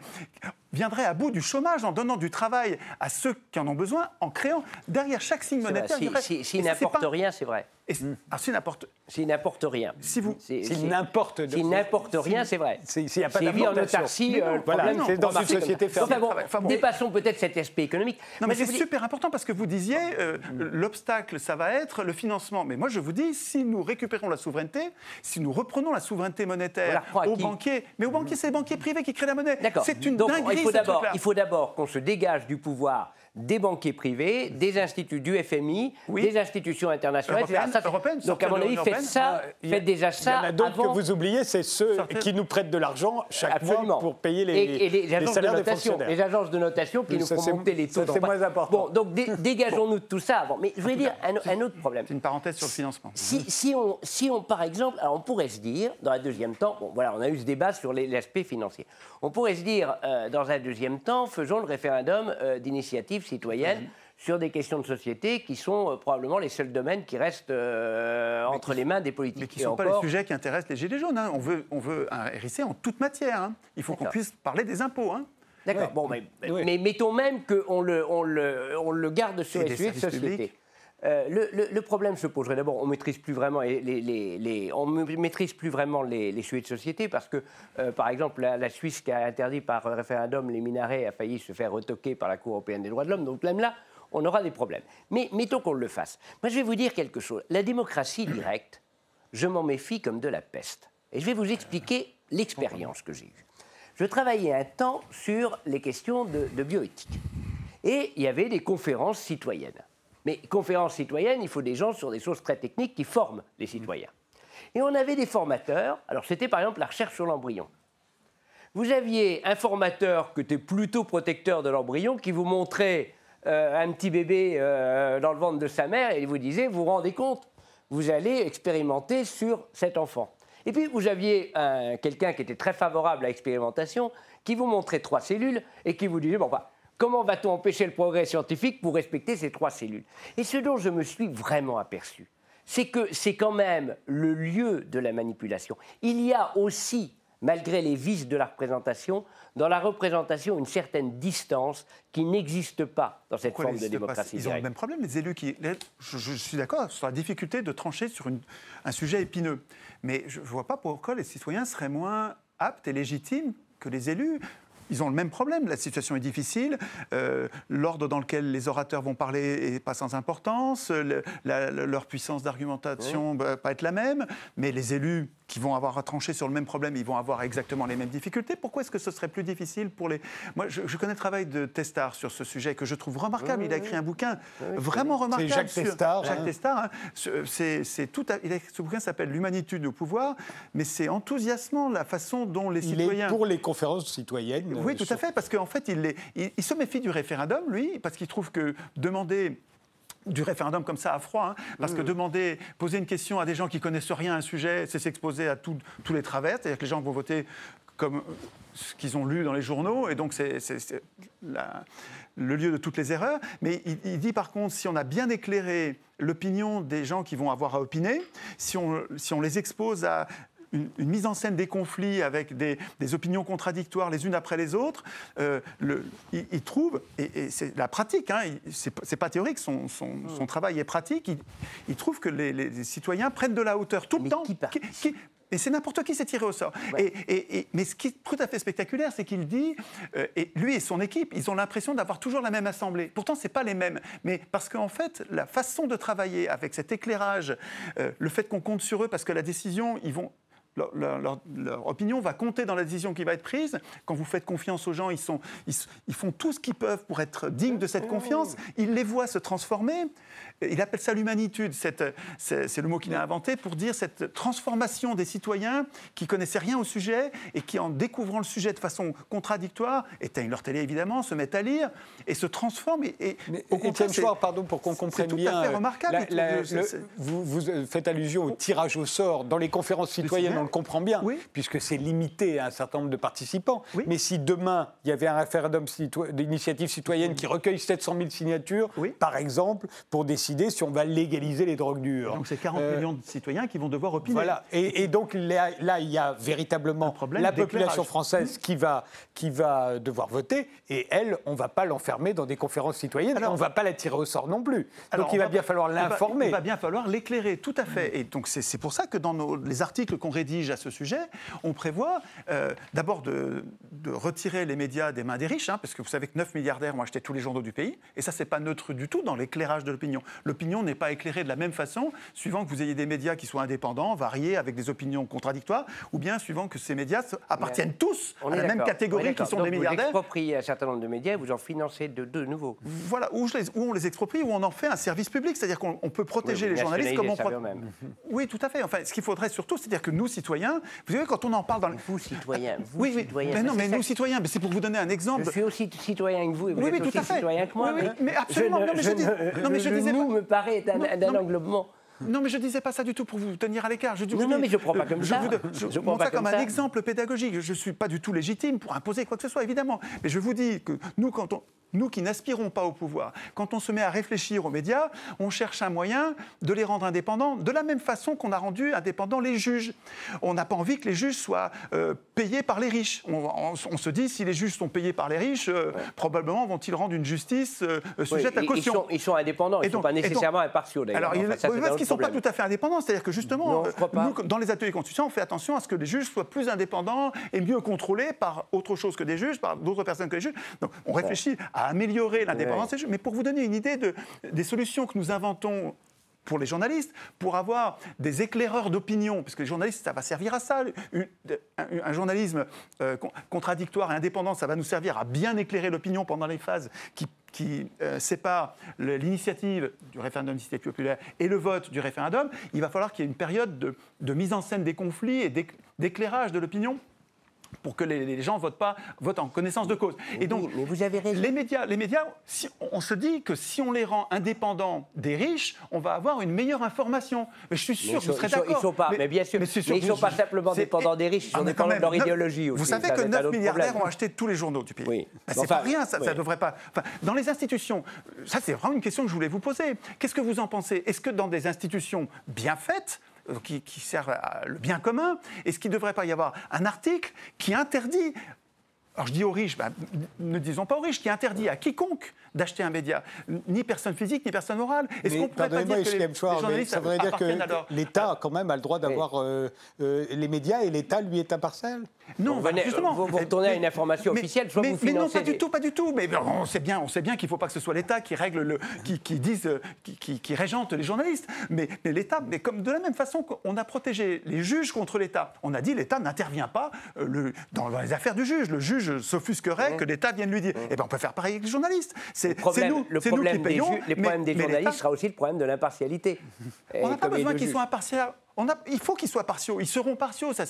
viendrait à bout du chômage en donnant du travail à ceux qui en ont besoin, en créant derrière chaque signe monétaire. S'il si, n'apporte rien, c'est vrai. Hmm. Ah, s'il n'apporte. S'il n'apporte rien. Si vous. S'il n'importe. S'il n'importe rien, c'est vrai. S'il n'y a pas en autarcie, euh, voilà, c'est dans une société fermée. Enfin bon, dépassons peut-être cet aspect économique. Non, mais, c'est super important parce que vous disiez euh, l'obstacle, ça va être le financement. Mais moi, je vous dis, si nous récupérons la souveraineté, si nous reprenons la souveraineté monétaire aux banquiers, mais aux banquiers, c'est les banquiers privés qui créent la monnaie. C'est une Donc, dinguerie. Il faut d'abord qu'on se dégage du pouvoir des banquiers privés, des instituts du FMI, des institutions internationales, Donc, à mon avis, faites ça, faites déjà ça. Il y en a d'autres que vous oubliez, c'est ceux qui nous prêtent de l'argent chaque mois pour payer les, et, les, agences salaires de notation, Les agences de notation qui nous font monter les taux. C'est moins important. Bon, donc dégageons-nous de tout ça avant. Mais je voulais dire un, autre problème. C'est une parenthèse sur le financement. Si, on, si on, par exemple, alors on pourrait se dire, dans un deuxième temps, bon, voilà, on a eu ce débat sur l'aspect financier. On pourrait se dire, euh, dans un deuxième temps, faisons le référendum euh, d'initiative citoyenne sur des questions de société qui sont euh, probablement les seuls domaines qui restent euh, entre les mains des politiques. Mais qui ne sont pas les sujets qui intéressent les Gilets jaunes. Hein. On, veut, on veut un RIC en toute matière. Hein. Il faut qu'on puisse parler des impôts. Hein. D'accord. Bon, mais, mais, mettons même qu'on le, on le, on le garde sur les sujets de société. Euh, le, le, problème se poserait d'abord, on maîtrise plus vraiment les, les, les, on maîtrise plus vraiment les, sujets de société parce que, par exemple, la, la, Suisse qui a interdit par référendum les minarets a failli se faire retoquer par la Cour européenne des droits de l'homme. Donc même là, on aura des problèmes. Mais mettons qu'on le fasse. Moi, je vais vous dire quelque chose. La démocratie directe, je m'en méfie comme de la peste. Et je vais vous expliquer l'expérience que j'ai eue. Je travaillais un temps sur les questions de, bioéthique. Et il y avait des conférences citoyennes. Mais conférences citoyennes, il faut des gens sur des choses très techniques qui forment les citoyens. Et on avait des formateurs. Alors, c'était par exemple la recherche sur l'embryon. Vous aviez un formateur qui était plutôt protecteur de l'embryon qui vous montrait euh, un petit bébé euh, dans le ventre de sa mère et il vous disait, vous vous rendez compte, vous allez expérimenter sur cet enfant. Et puis vous aviez quelqu'un qui était très favorable à l'expérimentation, qui vous montrait trois cellules et qui vous disait, bon, bah, comment va-t-on empêcher le progrès scientifique pour respecter ces trois cellules? Et ce dont je me suis vraiment aperçu, c'est que c'est quand même le lieu de la manipulation. Il y a aussi malgré les vices de la représentation, dans la représentation une certaine distance qui n'existe pas dans cette forme de démocratie. Ils ont le même problème, les élus qui. Je, suis d'accord sur la difficulté de trancher sur un sujet épineux. Mais je ne vois pas pourquoi les citoyens seraient moins aptes et légitimes que les élus ils ont le même problème. La situation est difficile. Euh, l'ordre dans lequel les orateurs vont parler n'est pas sans importance. leur puissance d'argumentation ne va pas être la même. Mais les élus qui vont avoir à trancher sur le même problème, ils vont avoir exactement les mêmes difficultés. Pourquoi est-ce que ce serait plus difficile pour les... Moi, je, connais le travail de Testard sur ce sujet que je trouve remarquable. il a écrit un bouquin vraiment remarquable. C'est Jacques Testard. Jacques hein. Testard. Hein. C'est tout. ce bouquin s'appelle L'humanitude au pouvoir, mais c'est enthousiasmant la façon dont les citoyens. Il est pour les conférences citoyennes. Oui, tout à fait, parce qu'en fait, il, il, se méfie du référendum, lui, parce qu'il trouve que demander du référendum comme ça à froid, hein, parce que demander, poser une question à des gens qui connaissent rien à un sujet, c'est s'exposer à tous les travers, c'est-à-dire que les gens vont voter comme ce qu'ils ont lu dans les journaux, et donc c'est le lieu de toutes les erreurs. Mais il, dit par contre, si on a bien éclairé l'opinion des gens qui vont avoir à opiner, si on, si on les expose à une, mise en scène des conflits avec des, opinions contradictoires les unes après les autres, euh, il, trouve, et, c'est la pratique, hein, c'est pas théorique, son, son, travail est pratique, il, trouve que les, citoyens prennent de la hauteur tout le temps. et c'est n'importe qui s'est tiré au sort. Et, mais ce qui est tout à fait spectaculaire, c'est qu'il dit, euh, et lui et son équipe, ils ont l'impression d'avoir toujours la même assemblée. Pourtant, ce n'est pas les mêmes. Mais parce qu'en fait, la façon de travailler avec cet éclairage, euh, le fait qu'on compte sur eux, parce que la décision, ils vont leur, opinion va compter dans la décision qui va être prise. Quand vous faites confiance aux gens, ils, sont, ils, font tout ce qu'ils peuvent pour être dignes de cette confiance. Ils les voient se transformer. Il appelle ça l'humanitude. C'est le mot qu'il a inventé pour dire cette transformation des citoyens qui connaissaient rien au sujet et qui, en découvrant le sujet de façon contradictoire, éteignent leur télé évidemment, se mettent à lire et se transforment. Et, Mais, au contraire, pardon, pour qu'on comprenne bien. C'est tout à fait remarquable. vous, vous, faites allusion au tirage au sort dans les conférences citoyennes le comprend bien, puisque c'est limité à un certain nombre de participants. Mais si demain, il y avait un référendum d'initiative citoyenne qui recueille 700 000 signatures, par exemple, pour décider si on va légaliser les drogues dures. Donc c'est 40 euh, millions de citoyens qui vont devoir opiner. Voilà. Et, donc là, il y a véritablement la population française qui va, qui va devoir voter, et elle, on ne va pas l'enfermer dans des conférences citoyennes, on ne va pas la tirer au sort non plus. donc il va, bien falloir l'informer. Il va bien falloir l'éclairer, tout à fait. Et donc c'est pour ça que dans nos, les articles qu'on rédige à ce sujet, on prévoit euh, d'abord de, retirer les médias des mains des riches, hein, parce que vous savez que 9 milliardaires ont acheté tous les journaux du pays, et ça, c'est pas neutre du tout dans l'éclairage de l'opinion. L'opinion n'est pas éclairée de la même façon, suivant que vous ayez des médias qui soient indépendants, variés, avec des opinions contradictoires, ou bien suivant que ces médias appartiennent tous à la même catégorie qui sont les milliardaires. Vous expropriez un certain nombre de médias, vous en financez de, de nouveaux. Voilà, où, on les exproprie, ou on en fait un service public, c'est-à-dire qu'on peut protéger les journalistes comme on... Oui, tout à fait. Enfin, ce qu'il faudrait surtout, c'est-à-dire que nous, citoyens, vous savez, quand on en parle dans Vous, citoyens, vous, oui, citoyens. Mais non, mais nous, citoyens, mais c'est pour vous donner un exemple. Je suis aussi citoyen que vous, et vous oui, êtes aussi citoyen que moi. Oui, mais, absolument. Non, mais je, dis, non, mais je disais nous me paraît d'un englobement. Non, mais je ne disais pas ça du tout pour vous tenir à l'écart. Non, non, mais je ne prends pas comme ça. Je, prends ça comme, un exemple pédagogique. Je ne suis pas du tout légitime pour imposer quoi que ce soit, évidemment. Mais je vous dis que nous, quand on, nous qui n'aspirons pas au pouvoir, quand on se met à réfléchir aux médias, on cherche un moyen de les rendre indépendants de la même façon qu'on a rendu indépendants les juges. On n'a pas envie que les juges soient euh, payés par les riches. On, se dit, si les juges sont payés par les riches, euh, probablement vont-ils rendre une justice euh, sujette à caution. Ils sont, indépendants, ils ne sont pas nécessairement impartiaux d'ailleurs. Alors, parce qu'ils ne sont pas tout à fait indépendants. C'est-à-dire que justement, nous, dans les ateliers constitution, on fait attention à ce que les juges soient plus indépendants et mieux contrôlés par autre chose que des juges, par d'autres personnes que les juges. Donc on réfléchit à améliorer l'indépendance des. Mais pour vous donner une idée de, des solutions que nous inventons pour les journalistes, pour avoir des éclaireurs d'opinion, parce que les journalistes, ça va servir à ça. Un, journalisme euh, contradictoire et indépendant, ça va nous servir à bien éclairer l'opinion pendant les phases qui, qui euh, séparent l'initiative du référendum d'initiative populaire et le vote du référendum. Il va falloir qu'il y ait une période de, de mise en scène des conflits et d'éclairage de l'opinion pour que les, gens votent pas, votent en connaissance de cause. Et donc, mais vous avez raison. les médias, les médias, si, on se dit que si on les rend indépendants des riches, on va avoir une meilleure information. Mais je suis sûr, que vous serez d'accord. Ils sont pas, mais, bien sûr, mais, ils ne sont pas simplement dépendants des riches, ils sont ah, dépendants de leur idéologie aussi. Vous savez que 9 milliardaires ont acheté tous les journaux du pays. Oui. Ben, c'est pas rien, ça, ne devrait pas. dans les institutions, ça c'est vraiment une question que je voulais vous poser. Qu'est-ce que vous en pensez? Est-ce que dans des institutions bien faites, euh, qui, servent à le bien commun Est-ce qu'il ne devrait pas y avoir un article qui interdit alors je dis aux riches, ben, ne disons pas aux riches, qui interdit à quiconque d'acheter un média, ni personne physique, ni personne morale. Est-ce qu'on pourrait pas dire que les, journalistes ça voudrait dire que l'État, quand même, a le droit d'avoir euh, euh, les médias et l'État, lui, est impartial? Non, justement. Vous, vous retournez à une information officielle, soit mais, vous financez... Mais non, pas du tout, pas du tout. Mais on sait bien, on sait bien qu'il ne faut pas que ce soit l'État qui règle le, qui, qui dise, qui, qui, régente les journalistes. Mais, mais l'État, mais comme de la même façon qu'on a protégé les juges contre l'État, on a dit l'État n'intervient pas euh, le, dans les affaires du juge. Le juge s'offusquerait mmh. que l'État vienne lui dire. Mmh. Eh bien, on peut faire pareil avec les journalistes. C'est nous, le problème des journalistes sera aussi le problème de l'impartialité. On n'a pas besoin qu'ils soient impartiaux il faut qu'ils soient partiaux. Ils seront partiaux. Ça,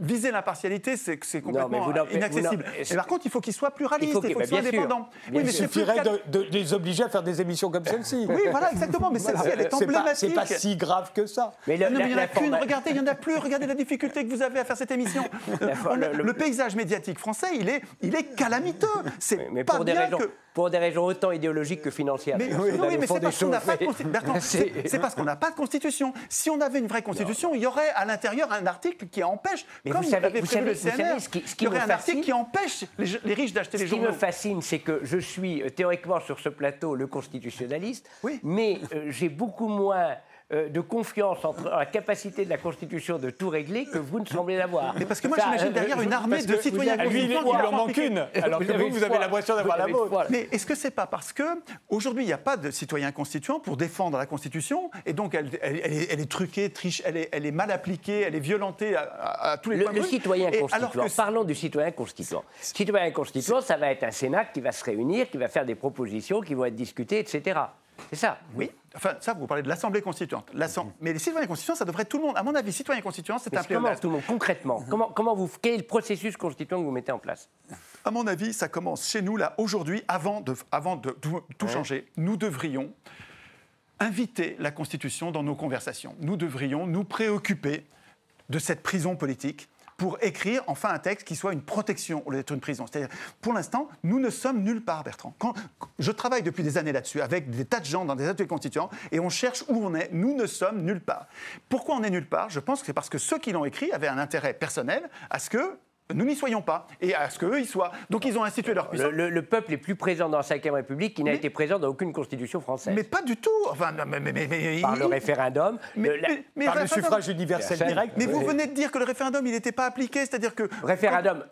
viser l'impartialité, c'est complètement inaccessible. Et par contre, il faut qu'ils soient pluralistes. Il faut qu'ils soient indépendants. Oui, il suffirait de, les obliger à faire des émissions comme celle-ci. Oui, voilà, exactement. Mais celle-ci, elle est emblématique. C'est pas si grave que ça. Mais il n'y en a qu'une. Regardez, il n'y en a plus. Regardez la difficulté que vous avez à faire cette émission. Le, paysage médiatique français, il est, il est calamiteux. C'est pas bien que pour des raisons autant idéologiques que financières. Mais, oui, mais c'est parce qu'on n'a pas, de parce qu'on n'a pas de constitution. Si on avait une vraie constitution, il y aurait à l'intérieur un article qui empêche, mais comme vous savez, vous savez, le CNR, ce qui, ce qui il y aurait un article qui empêche les, riches d'acheter les journaux. Ce qui me fascine, c'est que je suis euh, théoriquement sur ce plateau le constitutionnaliste, mais euh, j'ai beaucoup moins de confiance entre la capacité de la Constitution de tout régler que vous ne semblez l'avoir. Mais parce que moi, j'imagine derrière une armée de citoyens constituants. Lui, il en manque une, alors que vous, vous avez l'impression d'avoir la vôtre. Mais est-ce que c'est pas parce que aujourd'hui, il n'y a pas de citoyens constituants pour défendre la Constitution, et donc elle, est, truquée, triche, elle est, mal appliquée, elle est violentée à, tous les le, points Le citoyen constituant, parlons du citoyen constituant. Citoyen constituant, ça va être un Sénat qui va se réunir, qui va faire des propositions, qui vont être discutées, etc. C'est ça Oui. Enfin, ça, vous parlez de l'Assemblée constituante. Mais les citoyens constituants, ça devrait être tout le monde. À mon avis, citoyens constituants, c'est un Comment tout le monde Concrètement, comment, comment vous, quel est le processus constituant que vous mettez en place? À mon avis, ça commence chez nous, là, aujourd'hui, avant de, avant de tout, changer. Nous devrions inviter la Constitution dans nos conversations. Nous devrions nous préoccuper de cette prison politique pour écrire enfin un texte qui soit une protection au lieu d'être une prison. C'est-à-dire, pour l'instant, nous ne sommes nulle part, Bertrand. Quand, je travaille depuis des années là-dessus avec des tas de gens dans des ateliers constituants et on cherche où on est. Nous ne sommes nulle part. Pourquoi on est nulle part? Je pense que c'est parce que ceux qui l'ont écrit avaient un intérêt personnel à ce que nous n'y soyons pas, et à ce qu'eux y soient. Donc ils ont institué leur puissance. Le, peuple est plus présent dans la Ve République qui n'a été présent dans aucune constitution française. Mais pas du tout. Enfin, mais, par le référendum, par le suffrage universel direct. Mais vous venez de dire que le référendum, il n'était pas appliqué, c'est-à-dire que... Référendum,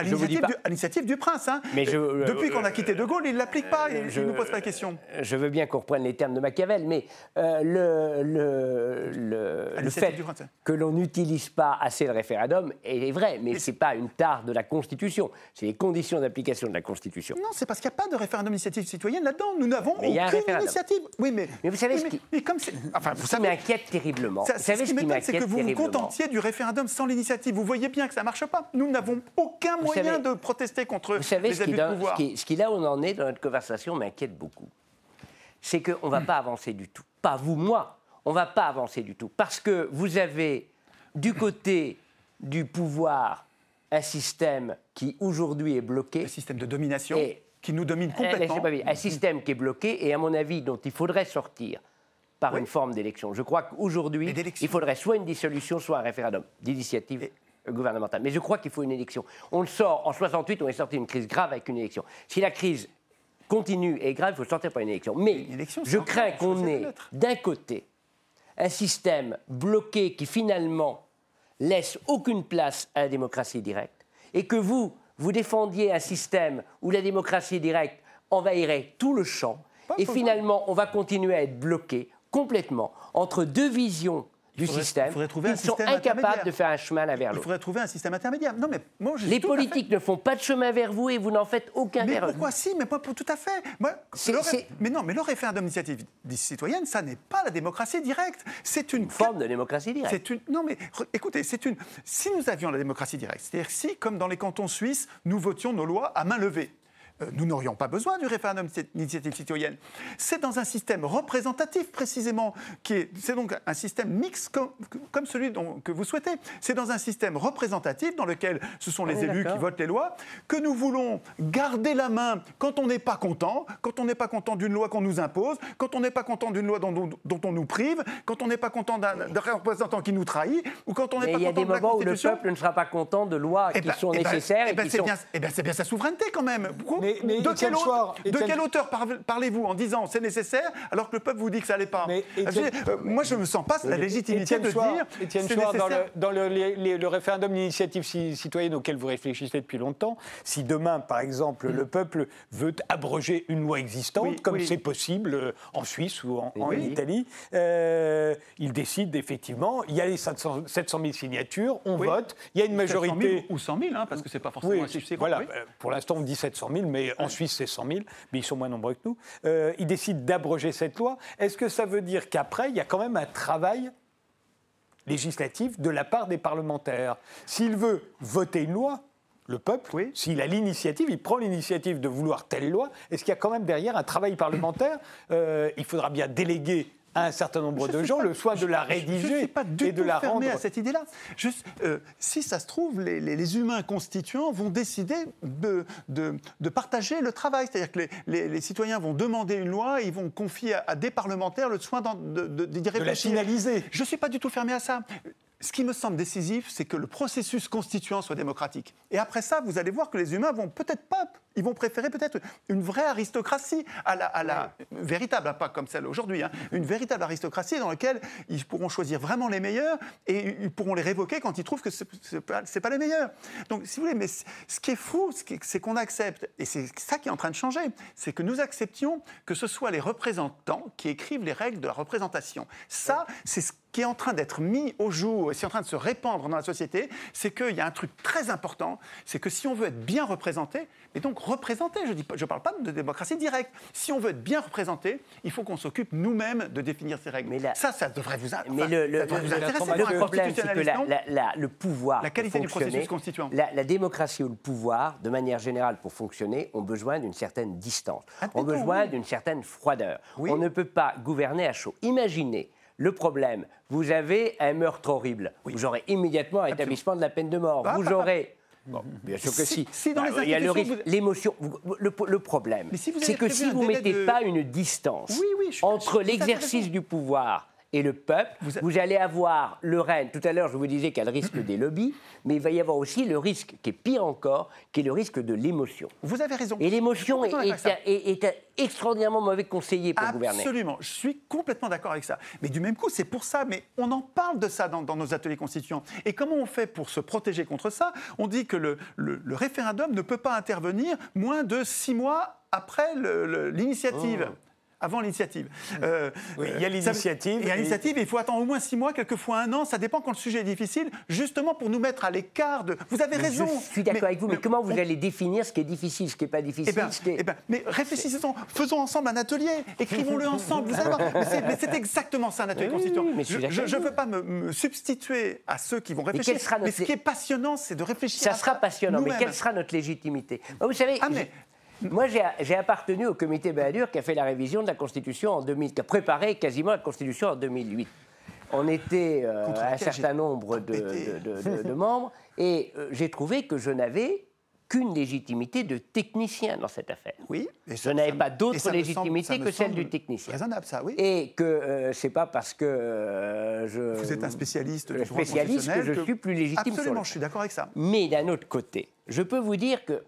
à l'initiative du, prince. Hein. Mais euh, Depuis qu'on a quitté De Gaulle, il ne l'applique pas, il ne nous pose pas la question. Je veux bien qu'on reprenne les termes de Machiavel, mais euh, le, le, le, fait que l'on n'utilise pas assez le référendum est vrai, mais, ce n'est pas une tare de la Constitution, c'est les conditions d'application de la Constitution. Non, c'est parce qu'il n'y a pas de référendum d'initiative citoyenne là-dedans. Nous n'avons aucune initiative. Oui, mais, mais vous savez ce qui, mais comme enfin, vous savez, m'inquiète terriblement. Ça, savez ce qui, m'inquiète, c'est que vous vous contentiez du référendum sans l'initiative. Vous voyez bien que ça ne marche pas. Nous n'avons aucun moyen de protester contre vous savez, les abus de pouvoir. Ce qui, ce qui, là on en est dans notre conversation, m'inquiète beaucoup. C'est qu'on ne va pas avancer du tout. Pas vous, moi. On ne va pas avancer du tout. Parce que vous avez, du côté du pouvoir, un système qui aujourd'hui est bloqué. Un système de domination qui nous domine eh, complètement. Un système qui est bloqué et, à mon avis, dont il faudrait sortir par une forme d'élection. Je crois qu'aujourd'hui, il faudrait soit une dissolution, soit un référendum d'initiative gouvernementale. Mais je crois qu'il faut une élection. On le sort, en 68, on est sorti d'une crise grave avec une élection. Si la crise continue et est grave, il faut sortir par une élection. Mais je crains qu'on ait d'un côté un système bloqué qui finalement laisse aucune place à la démocratie directe et que vous, vous défendiez un système où la démocratie directe envahirait tout le champ et finalement on va continuer à être bloqué complètement entre deux visions du système. Ils sont incapables de faire un chemin vers l'autre. Il faudrait trouver un système intermédiaire. Non, mais moi, je Les politiques ne font pas de chemin vers vous et vous n'en faites aucun mais Pourquoi si Mais pas pour tout à fait. Mais non, mais le référendum d'initiative citoyenne, ça n'est pas la démocratie directe. C'est une... forme de démocratie directe. Une... Non, mais écoutez, c'est une. Si nous avions la démocratie directe, c'est-à-dire si, comme dans les cantons suisses, nous votions nos lois à main levée nous n'aurions pas besoin du référendum d'initiative citoyenne. C'est dans un système représentatif précisément, qui est, c'est donc un système mixte comme, celui dont, que vous souhaitez. C'est dans un système représentatif dans lequel ce sont les élus qui votent les lois, que nous voulons garder la main quand on n'est pas content, quand on n'est pas content d'une loi qu'on nous impose, quand on n'est pas content d'une loi dont, dont, on nous prive, quand on n'est pas content d'un, représentant qui nous trahit, ou quand on n'est pas content de la Constitution. Il y a des moments où le peuple ne sera pas content de lois eh qui ben, sont eh ben, nécessaires. Eh ben, c'est, bien, bien, c'est bien sa souveraineté quand même. Mais, de, quelle hauteur, de quelle hauteur parlez-vous en disant c'est nécessaire alors que le peuple vous dit que ça l'est pas mais euh, Moi, je ne me sens pas la légitimité de dire. Étienne Chouard, dans, le, dans le, le, référendum d'initiative citoyenne auquel vous réfléchissez depuis longtemps, si demain, par exemple, le peuple veut abroger une loi existante, comme c'est possible euh, en Suisse ou en, Italie, euh, il décide effectivement, il y a les 700, 000 signatures, on vote, il y a une majorité. ou 100 000, hein, parce que c'est pas forcément un Voilà, pour l'instant, on dit 700 000, mais en Suisse, c'est 100 000, mais ils sont moins nombreux que nous. Euh, il décide d'abroger cette loi. Est-ce que ça veut dire qu'après, il y a quand même un travail législatif de la part des parlementaires? S'il veut voter une loi, le peuple, s'il a l'initiative, il prend l'initiative de vouloir telle loi, est-ce qu'il y a quand même derrière un travail parlementaire? Euh, Il faudra bien déléguer à un certain nombre de gens le soin de la rédiger pas du et de la rendre. à cette idée-là. Euh, si ça se trouve, les, humains constituants vont décider de, de, partager le travail. C'est-à-dire que les, citoyens vont demander une loi et ils vont confier à, des parlementaires le soin d'y réfléchir. De la finaliser. Je ne suis pas du tout fermé à ça ce qui me semble décisif, c'est que le processus constituant soit démocratique. Et après ça, vous allez voir que les humains vont peut-être pas, ils vont préférer peut-être une vraie aristocratie à la, à la véritable, hein, pas comme celle aujourd'hui, hein, une véritable aristocratie dans laquelle ils pourront choisir vraiment les meilleurs et ils pourront les révoquer quand ils trouvent que ce n'est pas, pas, les meilleurs. Donc, si vous voulez, mais ce qui est fou, c'est qu'on accepte, et c'est ça qui est en train de changer, c'est que nous acceptions que ce soit les représentants qui écrivent les règles de la représentation. Ça, c'est ce qui est en train d'être mis au jour et qui est en train de se répandre dans la société, c'est qu'il y a un truc très important, c'est que si on veut être bien représenté, et donc représenté, je ne je parle pas de démocratie directe, si on veut être bien représenté, il faut qu'on s'occupe nous-mêmes de définir ces règles. Mais ça, ça devrait vous, mais le, le, intéresser. Le problème, c'est que la, le pouvoir, la qualité du processus constituant, la, démocratie ou le pouvoir, de manière générale, pour fonctionner, ont besoin d'une certaine distance, ont besoin d'une certaine froideur. On ne peut pas gouverner à chaud. Imaginez le problème, vous avez un meurtre horrible. Vous aurez immédiatement un établissement de la peine de mort. Bah, vous bah, aurez Bon, bien sûr que si. Bah, il y a le risque, l'émotion. Le, problème, c'est que si vous ne mettez pas une distance entre l'exercice du pouvoir et le peuple. Vous, allez avoir le règne. Tout à l'heure, je vous disais qu'il y a le risque des lobbies, mais il va y avoir aussi le risque qui est pire encore, qui est le risque de l'émotion. Vous avez raison. Et l'émotion est, est, est, extraordinairement mauvais conseiller pour gouverner. Absolument. Je suis complètement d'accord avec ça. Mais du même coup, c'est pour ça. Mais on en parle de ça dans, nos ateliers constituants. Et comment on fait pour se protéger contre ça? On dit que le, le, référendum ne peut pas intervenir moins de six mois après l'initiative. Avant l'initiative. Euh, il y a l'initiative. Il y a l'initiative, il faut attendre au moins six mois, quelquefois un an, ça dépend quand le sujet est difficile, justement pour nous mettre à l'écart de... Vous avez raison. Je suis d'accord avec vous, mais, comment vous allez définir ce qui est difficile, ce qui n'est pas difficile eh ben, eh ben, Mais réfléchissons, faisons ensemble un atelier, écrivons-le ensemble, vous voir. Mais c'est exactement ça un atelier constituant. je ne veux pas me, substituer à ceux qui vont réfléchir, mais, ce qui est passionnant, c'est de réfléchir Ça sera passionnant, mais quelle sera notre légitimité? Vous savez, ah, moi, j'ai appartenu au comité Balladur qui a fait la révision de la Constitution en 2000, qui a préparé quasiment la Constitution en 2008. On était euh, un certain nombre de, membres et euh, j'ai trouvé que je n'avais qu'une légitimité de technicien dans cette affaire. Oui. je n'avais pas d'autre légitimité que celle du technicien. Raisonnable, ça, oui. Et que euh, c'est pas parce que je. Vous êtes un spécialiste du spécialiste que je suis plus légitime. Absolument, je suis d'accord avec ça. Mais d'un autre côté, je peux vous dire que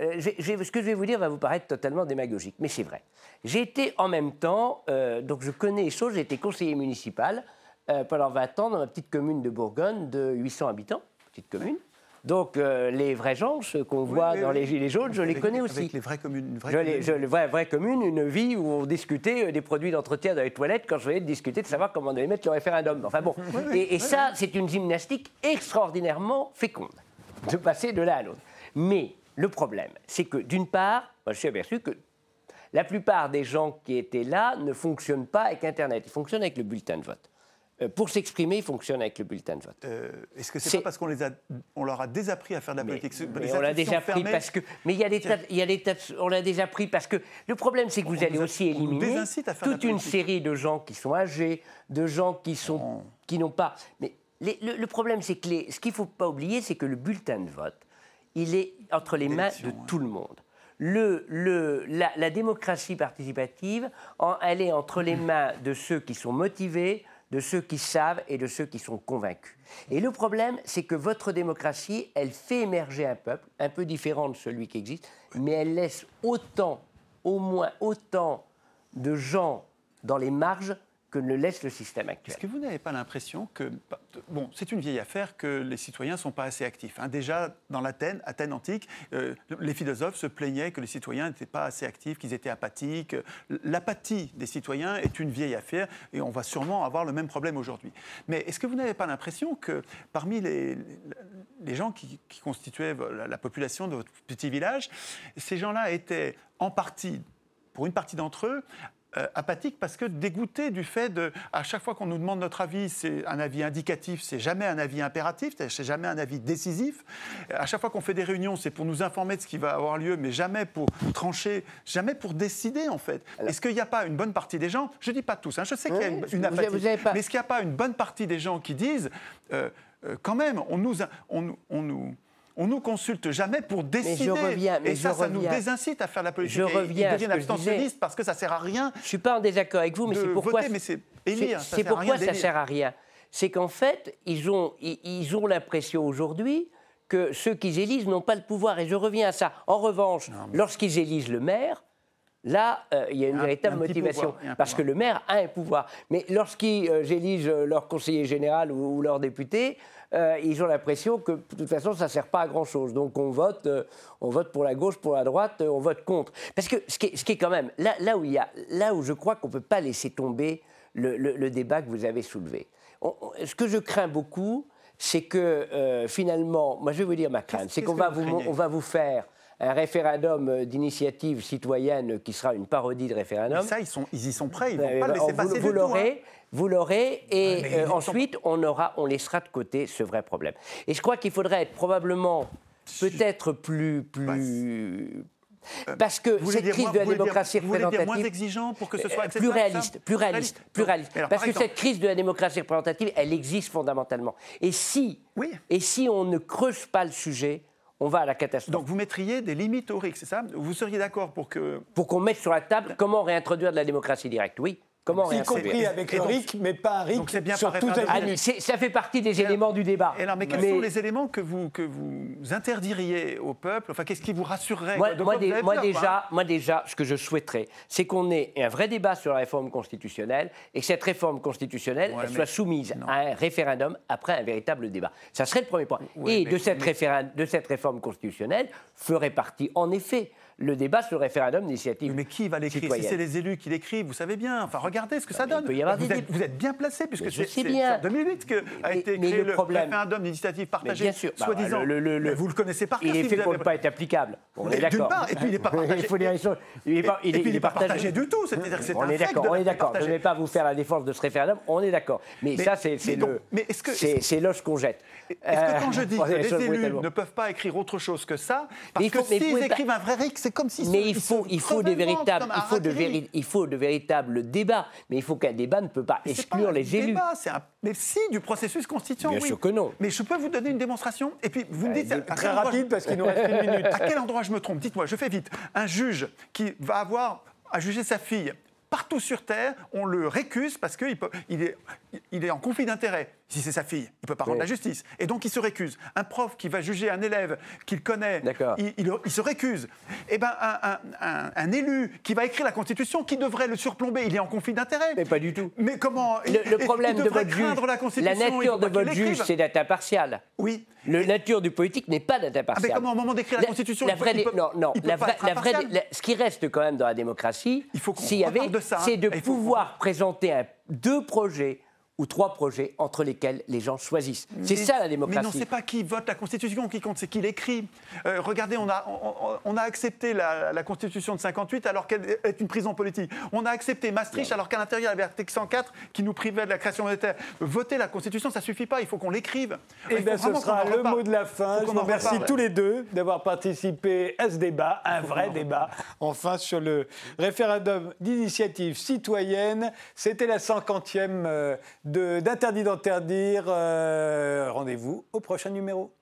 euh, ce que je vais vous dire va vous paraître totalement démagogique, mais c'est vrai. J'ai été en même temps, euh, donc je connais les choses, j'ai été conseiller municipal euh, pendant 20 ans dans ma petite commune de Bourgogne de 800 habitants, petite commune. Donc les vrais gens, ceux qu'on voit dans les Gilets jaunes, je les connais aussi. Avec les vraies communes. Une vraie je commune. Les, vraies, communes, une vie où on discutait des produits d'entretien dans les toilettes quand je venais de discuter de savoir comment on allait mettre le référendum. Enfin bon, et, et ça, c'est une gymnastique extraordinairement féconde de passer de l'un à l'autre. Mais le problème, c'est que d'une part, je suis aperçu que la plupart des gens qui étaient là ne fonctionnent pas avec Internet, ils fonctionnent avec le bulletin de vote. euh, pour s'exprimer, ils fonctionnent avec le bulletin de vote. Euh, est-ce que c'est pas parce qu'on les a, on leur a désappris à faire de la politique? Mais, on l'a déjà pris parce que. Mais il y a des tas, il y a des tas, on l'a déjà pris parce que le problème, c'est que vous allez aussi éliminer toute une série de gens qui sont âgés, de gens qui sont, qui n'ont pas. Mais le, problème, c'est que les, ce qu'il ne faut pas oublier, c'est que le bulletin de vote, il est entre les mains de tout le monde. Le, le, la, la, démocratie participative, elle est entre les mains de ceux qui sont motivés, de ceux qui savent et de ceux qui sont convaincus. Et le problème, c'est que votre démocratie, elle fait émerger un peuple, un peu différent de celui qui existe, mais elle laisse autant, au moins autant de gens dans les marges que ne laisse le système actuel. Est-ce que vous n'avez pas l'impression que, bon, c'est une vieille affaire que les citoyens ne sont pas assez actifs. Hein. Déjà, dans l'Athènes, Athènes antique, euh, les philosophes se plaignaient que les citoyens n'étaient pas assez actifs, qu'ils étaient apathiques. L'apathie des citoyens est une vieille affaire et on va sûrement avoir le même problème aujourd'hui. Mais est-ce que vous n'avez pas l'impression que parmi les, les gens qui, constituaient la population de votre petit village, ces gens-là étaient en partie pour une partie d'entre eux, euh, apathique parce que dégoûté du fait de, à chaque fois qu'on nous demande notre avis, c'est un avis indicatif, c'est jamais un avis impératif, c'est jamais un avis décisif. À chaque fois qu'on fait des réunions, c'est pour nous informer de ce qui va avoir lieu, mais jamais pour trancher, jamais pour décider en fait. Est-ce qu'il n'y a pas une bonne partie des gens, je dis pas tous, hein, je sais qu'il y a une, apathie, mais est-ce qu'il n'y a pas une bonne partie des gens qui disent, euh, euh, quand même, on nous, on, on nous on nous consulte jamais pour décider. je reviens, et ça, ça nous désincite à faire la politique. Je reviens. Ils deviennent abstentionnistes parce que ça sert à rien. Je suis pas en désaccord avec vous, mais c'est pourquoi. c'est pourquoi ça sert à rien. C'est qu'en fait, ils ont, ils ont l'impression aujourd'hui que ceux qu'ils élisent n'ont pas le pouvoir. Et je reviens à ça. En revanche, lorsqu'ils élisent le maire, Là, euh, il y a une véritable motivation, parce que le maire a un pouvoir. Mais lorsqu'ils euh, élisent leur conseiller général ou, leur député, euh, ils ont l'impression que de toute façon, ça ne sert pas à grand-chose. Donc on vote, on vote pour la gauche, pour la droite, on vote contre. Parce que ce qui est, ce qui est quand même, là, là, où il y a, là où je crois qu'on ne peut pas laisser tomber le, débat que vous avez soulevé. ce que je crains beaucoup, c'est que finalement, moi je vais vous dire ma crainte, c'est qu'on va, on va vous faire un référendum euh, d'initiative citoyenne qui sera une parodie de référendum. ça, ils, sont, ils y sont prêts, ils ne vont euh, pas le laisser vous, passer vous l'aurez, hein. Vous l'aurez, et euh, ensuite, on, aura, on laissera de côté ce vrai problème. Et je crois qu'il faudrait être probablement peut-être plus, plus, parce que cette crise de la démocratie représentative. Vous moins exigeant pour que ce soit Plus réaliste, plus réaliste, plus réaliste. Parce que cette crise de la démocratie représentative, elle existe fondamentalement. Et si, oui. et si on ne creuse pas le sujet, on va à la catastrophe. Donc vous mettriez des limites au RIC, c'est ça? Vous seriez d'accord pour que... Pour qu'on mette sur la table comment réintroduire de la démocratie directe, oui. Comment y compris avec le RIC, mais pas un RIC donc bien sur tout Ça fait partie des éléments du débat. Et alors, mais quels sont les éléments que vous, que vous interdiriez au peuple? Enfin, qu'est-ce qui vous rassurerait? Moi, moi, déjà, moi déjà, ce que je souhaiterais, c'est qu'on ait un vrai débat sur la réforme constitutionnelle et que cette réforme constitutionnelle soit soumise à un référendum après un véritable débat. Ça serait le premier point. et de, cette de cette réforme constitutionnelle ferait partie, en effet, le débat sur le référendum d'initiative. Mais qui va l'écrire Si c'est les élus qui l'écrivent, vous savez bien. Enfin, regardez ce que ça donne. Peut y avoir vous, des... êtes, vous, êtes, bien placé, puisque c'est en 2008 qu'a été créé le, référendum d'initiative partagée. bien sûr. Soi-disant. Bah, vous le connaissez par cœur. Il est fait pour ne pas être applicable. On est d'accord. Et puis il n'est pas partagé. Il n'est pas partagé du tout. C'est-à-dire que c'est On est d'accord. On est d'accord. Je ne vais pas vous faire la défense de ce référendum. On est d'accord. Mais ça, c'est le. C'est l'os qu'on jette. Est-ce que quand je dis que les élus ne peuvent pas écrire autre chose que ça, parce que s'ils écrivent un vrai RIC, c'est comme si il faut des véritables, il faut de, il faut de véritables débats. Mais il faut qu'un débat ne peut pas exclure les élus. Un, mais si, du processus constituant, Bien sûr que non. Mais je peux vous donner une démonstration Et puis, vous me bah, dites... très rapide, parce qu'il nous reste une minute. À quel endroit je me trompe? Dites-moi, je fais vite. Un juge qui va avoir à juger sa fille partout sur Terre, on le récuse parce qu'il il est, il est en conflit d'intérêts. Si c'est sa fille, il ne peut pas rendre la justice. Et donc il se récuse. Un prof qui va juger un élève qu'il connaît, il, il, se récuse. Eh bien, un, un, élu qui va écrire la Constitution, qui devrait le surplomber, il est en conflit d'intérêts. Mais pas du tout. Mais comment Le, problème de votre juge, la, la nature de votre juge, c'est d'être impartial. Oui. La nature du politique n'est pas d'être impartial. Ah, mais comment, au moment d'écrire la, Constitution, la vraie, non, non, la vraie, la vraie, ce qui reste quand même dans la démocratie, s'il y avait, c'est de pouvoir présenter deux projets ou trois projets entre lesquels les gens choisissent. C'est ça la démocratie. Mais non, c'est pas qui vote la Constitution qui compte, c'est qui l'écrit. Euh, regardez, on a, on, a accepté la, Constitution de 58 alors qu'elle est une prison politique. On a accepté Maastricht alors qu'à l'intérieur il y avait l'article 104 qui nous privait de la création monétaire. Voter la Constitution, ça suffit pas, il faut qu'on l'écrive. Et eh bien ce sera le mot de la fin. Je vous remercie tous les deux d'avoir participé à ce débat, un vrai débat, enfin sur le référendum d'initiative citoyenne. C'était la 50e d'interdit d'interdire. Euh, rendez-vous au prochain numéro.